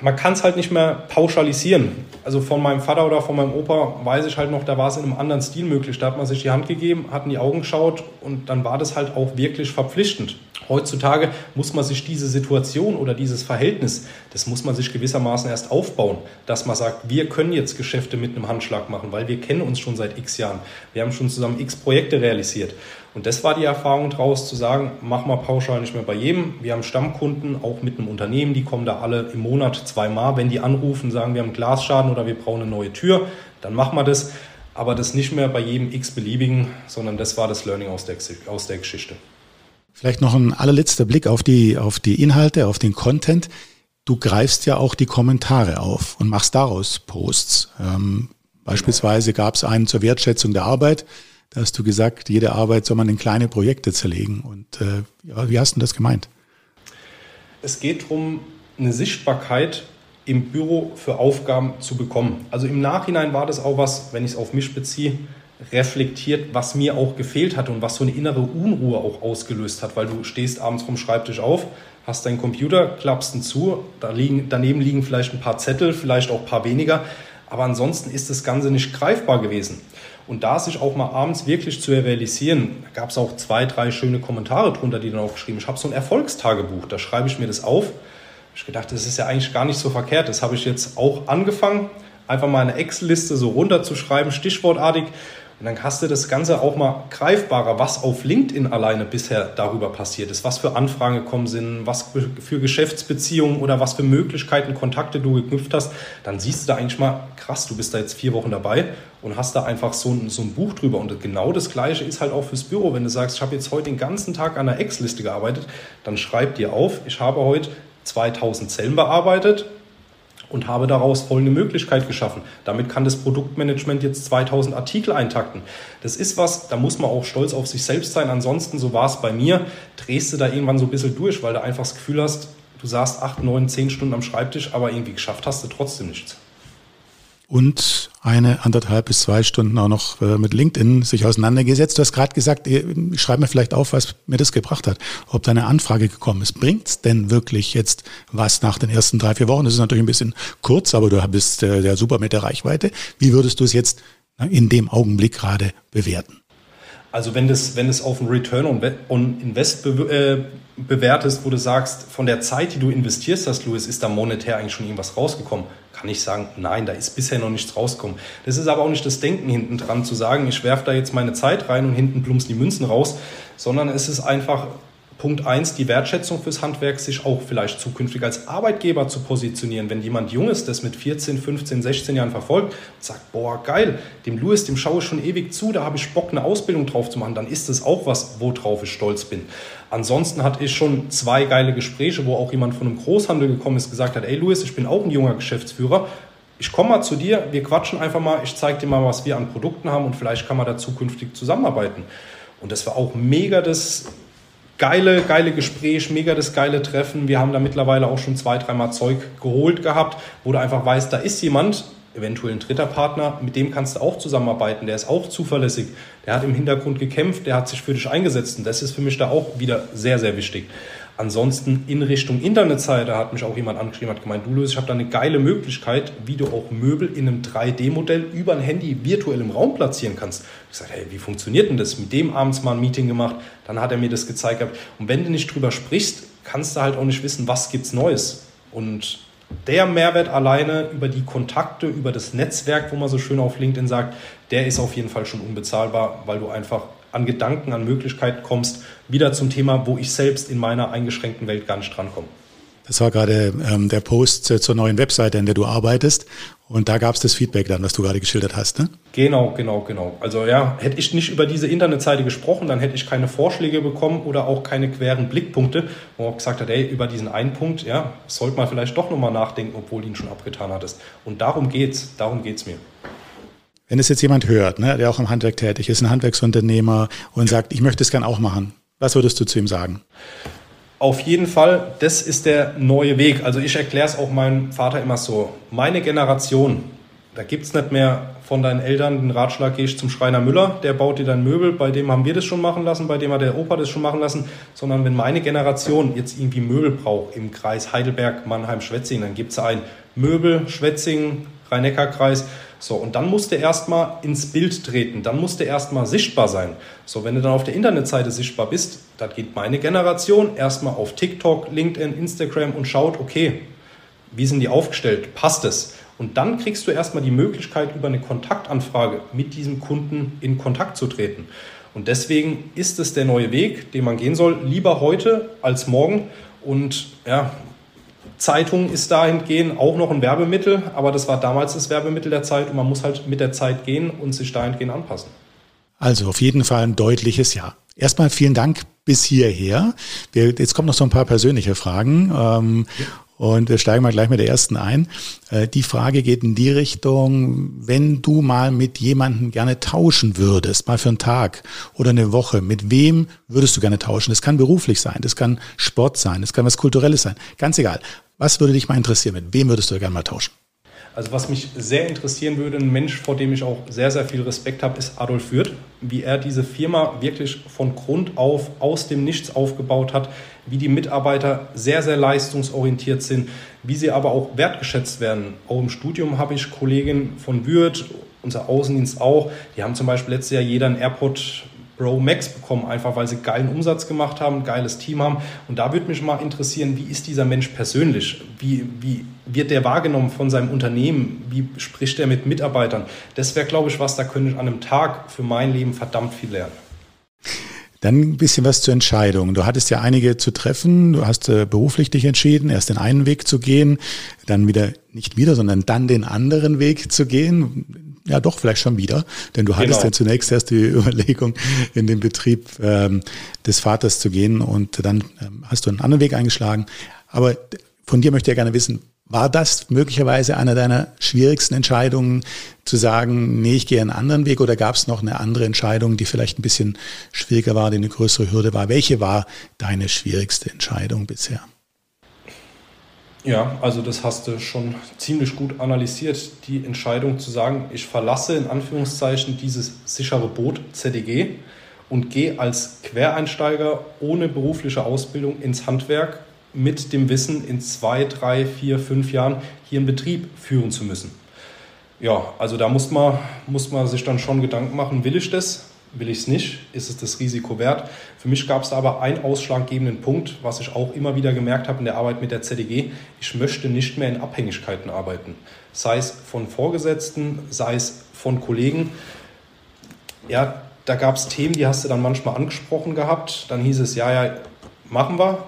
Man kann es halt nicht mehr pauschalisieren. Also von meinem Vater oder von meinem Opa weiß ich halt noch, da war es in einem anderen Stil möglich. Da hat man sich die Hand gegeben, hat in die Augen geschaut und dann war das halt auch wirklich verpflichtend. Heutzutage muss man sich diese Situation oder dieses Verhältnis, das muss man sich gewissermaßen erst aufbauen, dass man sagt, wir können jetzt Geschäfte mit einem Handschlag machen, weil wir kennen uns schon seit x Jahren. Wir haben schon zusammen x Projekte realisiert. Und das war die Erfahrung daraus, zu sagen, mach mal pauschal nicht mehr bei jedem. Wir haben Stammkunden, auch mit einem Unternehmen, die kommen da alle im Monat zweimal. Wenn die anrufen, sagen, wir haben Glasschaden oder wir brauchen eine neue Tür, dann machen wir das. Aber das nicht mehr bei jedem x-beliebigen, sondern das war das Learning aus der, aus der Geschichte. Vielleicht noch ein allerletzter Blick auf die, auf die Inhalte, auf den Content. Du greifst ja auch die Kommentare auf und machst daraus Posts. Ähm, beispielsweise gab es einen zur Wertschätzung der Arbeit. Da hast du gesagt, jede Arbeit soll man in kleine Projekte zerlegen. Und äh, wie hast du das gemeint? Es geht darum, eine Sichtbarkeit im Büro für Aufgaben zu bekommen. Also im Nachhinein war das auch was, wenn ich es auf mich beziehe, reflektiert, was mir auch gefehlt hat und was so eine innere Unruhe auch ausgelöst hat, weil du stehst abends vom Schreibtisch auf, hast deinen Computer, klappst ihn zu, da liegen, daneben liegen vielleicht ein paar Zettel, vielleicht auch ein paar weniger, aber ansonsten ist das Ganze nicht greifbar gewesen. Und da sich auch mal abends wirklich zu realisieren, gab es auch zwei, drei schöne Kommentare drunter, die dann auch geschrieben, ich habe so ein Erfolgstagebuch, da schreibe ich mir das auf. Ich gedacht, das ist ja eigentlich gar nicht so verkehrt. Das habe ich jetzt auch angefangen, einfach mal eine Excel-Liste so runterzuschreiben, stichwortartig. Und dann hast du das Ganze auch mal greifbarer, was auf LinkedIn alleine bisher darüber passiert ist, was für Anfragen gekommen sind, was für Geschäftsbeziehungen oder was für Möglichkeiten, Kontakte du geknüpft hast. Dann siehst du da eigentlich mal, krass, du bist da jetzt vier Wochen dabei und hast da einfach so ein, so ein Buch drüber. Und genau das Gleiche ist halt auch fürs Büro. Wenn du sagst, ich habe jetzt heute den ganzen Tag an der Ex-Liste gearbeitet, dann schreib dir auf, ich habe heute 2000 Zellen bearbeitet, und habe daraus folgende Möglichkeit geschaffen. Damit kann das Produktmanagement jetzt 2000 Artikel eintakten. Das ist was, da muss man auch stolz auf sich selbst sein. Ansonsten, so war es bei mir, drehst du da irgendwann so ein bisschen durch, weil du einfach das Gefühl hast, du saßt acht, neun, zehn Stunden am Schreibtisch, aber irgendwie geschafft hast du trotzdem nichts und eine anderthalb bis zwei Stunden auch noch äh, mit LinkedIn sich auseinandergesetzt. Du hast gerade gesagt, ich schreibe mir vielleicht auf, was mir das gebracht hat, ob deine Anfrage gekommen ist. Bringt's denn wirklich jetzt was nach den ersten drei, vier Wochen? Das ist natürlich ein bisschen kurz, aber du bist äh, ja super mit der Reichweite. Wie würdest du es jetzt in dem Augenblick gerade bewerten? Also wenn das, wenn auf ein Return on Invest be äh, bewertest, wo du sagst, von der Zeit, die du investierst hast, Louis, ist da monetär eigentlich schon irgendwas rausgekommen, kann ich sagen, nein, da ist bisher noch nichts rausgekommen. Das ist aber auch nicht das Denken hinten dran, zu sagen, ich werfe da jetzt meine Zeit rein und hinten plumpsen die Münzen raus, sondern es ist einfach Punkt eins, die Wertschätzung fürs Handwerk, sich auch vielleicht zukünftig als Arbeitgeber zu positionieren. Wenn jemand Junges das mit 14, 15, 16 Jahren verfolgt und sagt, boah, geil, dem Louis, dem schaue ich schon ewig zu, da habe ich Bock, eine Ausbildung drauf zu machen, dann ist das auch was, worauf ich stolz bin. Ansonsten hatte ich schon zwei geile Gespräche, wo auch jemand von einem Großhandel gekommen ist, gesagt hat, ey Louis, ich bin auch ein junger Geschäftsführer, ich komme mal zu dir, wir quatschen einfach mal, ich zeige dir mal, was wir an Produkten haben und vielleicht kann man da zukünftig zusammenarbeiten. Und das war auch mega das geile, geile Gespräch, mega das geile Treffen. Wir haben da mittlerweile auch schon zwei, dreimal Zeug geholt gehabt, wo du einfach weißt, da ist jemand, eventuell ein dritter Partner, mit dem kannst du auch zusammenarbeiten, der ist auch zuverlässig, der hat im Hintergrund gekämpft, der hat sich für dich eingesetzt und das ist für mich da auch wieder sehr, sehr wichtig. Ansonsten in Richtung Internetseite hat mich auch jemand angeschrieben, hat gemeint, du Luis, ich habe da eine geile Möglichkeit, wie du auch Möbel in einem 3D-Modell über ein Handy virtuell im Raum platzieren kannst. Ich sage, hey, wie funktioniert denn das? Mit dem abends mal ein Meeting gemacht, dann hat er mir das gezeigt. Und wenn du nicht drüber sprichst, kannst du halt auch nicht wissen, was gibt's Neues. Und der Mehrwert alleine über die Kontakte, über das Netzwerk, wo man so schön auf LinkedIn sagt, der ist auf jeden Fall schon unbezahlbar, weil du einfach an Gedanken, an Möglichkeiten kommst, wieder zum Thema, wo ich selbst in meiner eingeschränkten Welt gar nicht drankomme. Das war gerade ähm, der Post äh, zur neuen Webseite, an der du arbeitest. Und da gab es das Feedback dann, was du gerade geschildert hast, ne? Genau, genau, genau. Also ja, hätte ich nicht über diese Internetseite gesprochen, dann hätte ich keine Vorschläge bekommen oder auch keine queren Blickpunkte, wo man auch gesagt hat, ey, über diesen einen Punkt, ja, sollte man vielleicht doch nochmal nachdenken, obwohl du ihn schon abgetan hattest. Und darum geht's, darum geht's mir. Wenn es jetzt jemand hört, ne, der auch im Handwerk tätig ist, ein Handwerksunternehmer und sagt, ich möchte es gern auch machen, was würdest du zu ihm sagen? Auf jeden Fall, das ist der neue Weg. Also ich erkläre es auch meinem Vater immer so. Meine Generation, da gibt es nicht mehr von deinen Eltern den Ratschlag, geh ich zum Schreiner Müller, der baut dir dein Möbel, bei dem haben wir das schon machen lassen, bei dem hat der Opa das schon machen lassen, sondern wenn meine Generation jetzt irgendwie Möbel braucht im Kreis Heidelberg, Mannheim, Schwetzingen, dann gibt es ein Möbel, Schwetzingen, Rhein-Neckar-Kreis, so, und dann musste erstmal ins Bild treten, dann musste erstmal sichtbar sein. So, wenn du dann auf der Internetseite sichtbar bist, da geht meine Generation erstmal auf TikTok, LinkedIn, Instagram und schaut, okay, wie sind die aufgestellt? Passt es? Und dann kriegst du erstmal die Möglichkeit, über eine Kontaktanfrage mit diesem Kunden in Kontakt zu treten. Und deswegen ist es der neue Weg, den man gehen soll. Lieber heute als morgen. Und ja, Zeitung ist dahingehend auch noch ein Werbemittel, aber das war damals das Werbemittel der Zeit und man muss halt mit der Zeit gehen und sich dahingehend anpassen. Also auf jeden Fall ein deutliches Ja. Erstmal vielen Dank bis hierher. Wir, jetzt kommen noch so ein paar persönliche Fragen. Ähm, und wir steigen mal gleich mit der ersten ein. Äh, die Frage geht in die Richtung, wenn du mal mit jemandem gerne tauschen würdest, mal für einen Tag oder eine Woche, mit wem würdest du gerne tauschen? Das kann beruflich sein, das kann Sport sein, das kann was Kulturelles sein, ganz egal. Was würde dich mal interessieren? Mit wem würdest du gerne mal tauschen? Also was mich sehr interessieren würde, ein Mensch, vor dem ich auch sehr, sehr viel Respekt habe, ist Adolf Würth. Wie er diese Firma wirklich von Grund auf aus dem Nichts aufgebaut hat, wie die Mitarbeiter sehr, sehr leistungsorientiert sind, wie sie aber auch wertgeschätzt werden. Auch im Studium habe ich Kolleginnen von Würth, unser Außendienst auch, die haben zum Beispiel letztes Jahr jeder ein AirPod Pro Max bekommen, einfach weil sie geilen Umsatz gemacht haben, geiles Team haben. Und da würde mich mal interessieren, wie ist dieser Mensch persönlich? Wie, wie wird der wahrgenommen von seinem Unternehmen? Wie spricht er mit Mitarbeitern? Das wäre, glaube ich, was, da könnte ich an einem Tag für mein Leben verdammt viel lernen. Dann ein bisschen was zur Entscheidung. Du hattest ja einige zu treffen. Du hast äh, beruflich dich entschieden, erst den einen Weg zu gehen, dann wieder, nicht wieder, sondern dann den anderen Weg zu gehen ja doch vielleicht schon wieder, denn du hattest genau. ja zunächst erst die Überlegung, in den Betrieb ähm, des Vaters zu gehen und dann ähm, hast du einen anderen Weg eingeschlagen. Aber von dir möchte ich ja gerne wissen, war das möglicherweise eine deiner schwierigsten Entscheidungen, zu sagen, nee, ich gehe einen anderen Weg oder gab es noch eine andere Entscheidung, die vielleicht ein bisschen schwieriger war, die eine größere Hürde war? Welche war deine schwierigste Entscheidung bisher? Ja, also das hast du schon ziemlich gut analysiert, die Entscheidung zu sagen, ich verlasse in Anführungszeichen dieses sichere Boot ZDG und gehe als Quereinsteiger ohne berufliche Ausbildung ins Handwerk mit dem Wissen, in zwei, drei, vier, fünf Jahren hier einen Betrieb führen zu müssen. Ja, also da muss man, muss man sich dann schon Gedanken machen, will ich das? Will ich es nicht? Ist es das Risiko wert? Für mich gab es aber einen ausschlaggebenden Punkt, was ich auch immer wieder gemerkt habe in der Arbeit mit der ZDG. Ich möchte nicht mehr in Abhängigkeiten arbeiten. Sei es von Vorgesetzten, sei es von Kollegen. Ja, da gab es Themen, die hast du dann manchmal angesprochen gehabt. Dann hieß es, ja, ja, machen wir.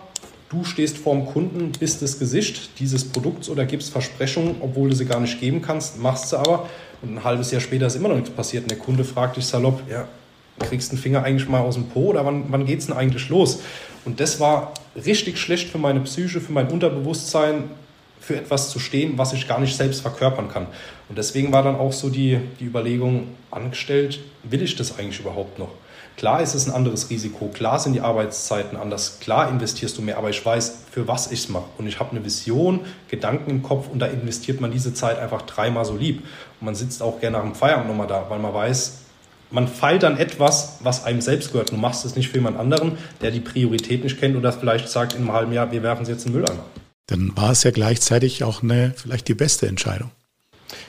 Du stehst vorm Kunden, bist das Gesicht dieses Produkts oder gibst Versprechungen, obwohl du sie gar nicht geben kannst, machst sie aber. Und ein halbes Jahr später ist immer noch nichts passiert. Und der Kunde fragt dich salopp, ja, kriegst den Finger eigentlich mal aus dem Po oder wann, wann es denn eigentlich los? Und das war richtig schlecht für meine Psyche, für mein Unterbewusstsein, für etwas zu stehen, was ich gar nicht selbst verkörpern kann. Und deswegen war dann auch so die, die Überlegung angestellt, will ich das eigentlich überhaupt noch? Klar ist es ein anderes Risiko, klar sind die Arbeitszeiten anders, klar investierst du mehr, aber ich weiß, für was ich es mache. Und ich habe eine Vision, Gedanken im Kopf und da investiert man diese Zeit einfach dreimal so lieb. Und man sitzt auch gerne nach dem Feierabend nochmal da, weil man weiß, man feilt dann etwas, was einem selbst gehört. Du machst es nicht für jemand anderen, der die Priorität nicht kennt und das vielleicht sagt in einem halben Jahr, wir werfen es jetzt in den Müll an. Dann war es ja gleichzeitig auch eine, vielleicht die beste Entscheidung.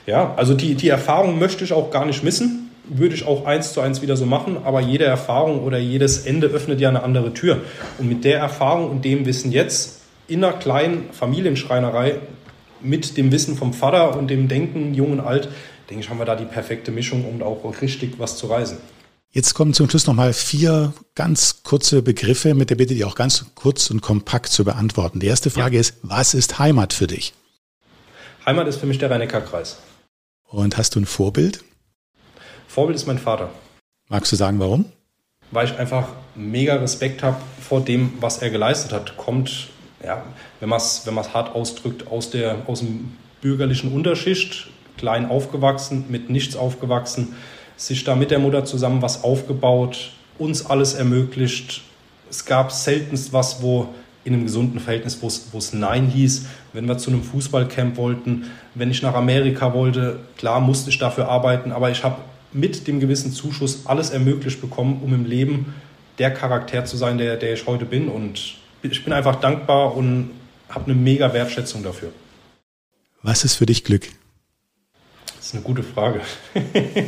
Ja, also die, die Erfahrung möchte ich auch gar nicht missen. Würde ich auch eins zu eins wieder so machen, aber jede Erfahrung oder jedes Ende öffnet ja eine andere Tür. Und mit der Erfahrung und dem Wissen jetzt in einer kleinen Familienschreinerei mit dem Wissen vom Vater und dem Denken, jung und alt, denke ich, haben wir da die perfekte Mischung, um auch richtig was zu reisen. Jetzt kommen zum Schluss nochmal vier ganz kurze Begriffe mit der Bitte, die auch ganz kurz und kompakt zu beantworten. Die erste Frage ja. ist, was ist Heimat für dich? Heimat ist für mich der Rhein-Neckar-Kreis. Und hast du ein Vorbild? Vorbild ist mein Vater. Magst du sagen, warum? Weil ich einfach mega Respekt habe vor dem, was er geleistet hat. Kommt, ja, wenn man es wenn hart ausdrückt, aus, der, aus dem bürgerlichen Unterschicht, klein aufgewachsen, mit nichts aufgewachsen, sich da mit der Mutter zusammen was aufgebaut, uns alles ermöglicht. Es gab seltenst was, wo in einem gesunden Verhältnis, wo es Nein hieß, wenn wir zu einem Fußballcamp wollten, wenn ich nach Amerika wollte, klar musste ich dafür arbeiten, aber ich habe mit dem gewissen Zuschuss alles ermöglicht bekommen, um im Leben der Charakter zu sein, der, der ich heute bin. Und ich bin einfach dankbar und habe eine mega Wertschätzung dafür. Was ist für dich Glück? Ist eine gute Frage.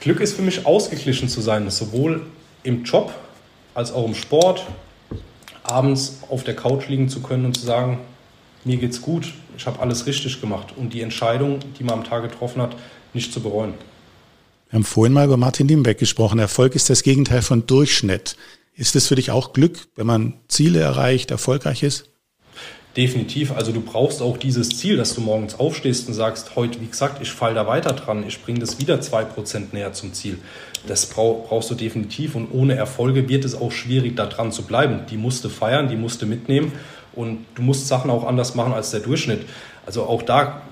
Glück ist für mich ausgeglichen zu sein, sowohl im Job als auch im Sport, abends auf der Couch liegen zu können und zu sagen, mir geht's gut, ich habe alles richtig gemacht und die Entscheidung, die man am Tag getroffen hat, nicht zu bereuen. Wir haben vorhin mal über Martin Limbeck gesprochen. Erfolg ist das Gegenteil von Durchschnitt. Ist es für dich auch Glück, wenn man Ziele erreicht, erfolgreich ist? Definitiv. Also du brauchst auch dieses Ziel, dass du morgens aufstehst und sagst, heute, wie gesagt, ich falle da weiter dran, ich bringe das wieder zwei Prozent näher zum Ziel. Das brauchst du definitiv und ohne Erfolge wird es auch schwierig, da dran zu bleiben. Die musst du feiern, die musst du mitnehmen und du musst Sachen auch anders machen als der Durchschnitt. Also auch da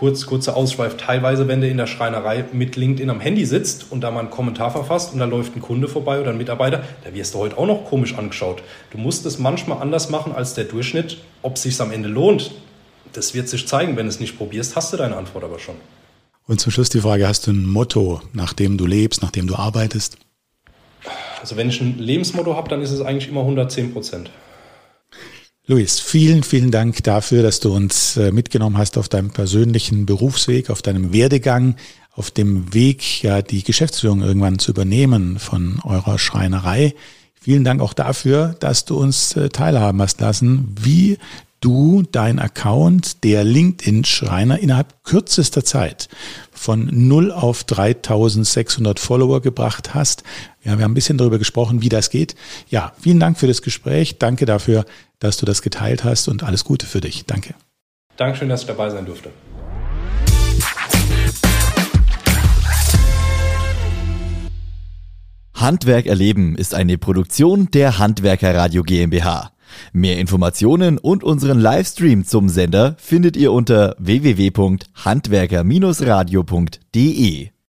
kurz, kurzer Ausschweif, teilweise, wenn du in der Schreinerei mit LinkedIn am Handy sitzt und da mal einen Kommentar verfasst und da läuft ein Kunde vorbei oder ein Mitarbeiter, da wirst du heute auch noch komisch angeschaut. Du musst es manchmal anders machen als der Durchschnitt. Ob es sich am Ende lohnt, das wird sich zeigen. Wenn du es nicht probierst, hast du deine Antwort aber schon. Und zum Schluss die Frage, hast du ein Motto, nach dem du lebst, nach dem du arbeitest? Also wenn ich ein Lebensmotto habe, dann ist es eigentlich immer 110 Prozent. Luis, vielen, vielen Dank dafür, dass du uns äh, mitgenommen hast auf deinem persönlichen Berufsweg, auf deinem Werdegang, auf dem Weg, ja, die Geschäftsführung irgendwann zu übernehmen von eurer Schreinerei. Vielen Dank auch dafür, dass du uns äh, teilhaben hast lassen, wie du dein Account der LinkedIn Schreiner innerhalb kürzester Zeit von 0 auf 3600 Follower gebracht hast. Ja, wir haben ein bisschen darüber gesprochen, wie das geht. Ja, vielen Dank für das Gespräch. Danke dafür, dass du das geteilt hast und alles Gute für dich. Danke. Dankeschön, dass ich dabei sein durfte. Handwerk erleben ist eine Produktion der Handwerker Radio GmbH. Mehr Informationen und unseren Livestream zum Sender findet ihr unter www.handwerker-radio.de.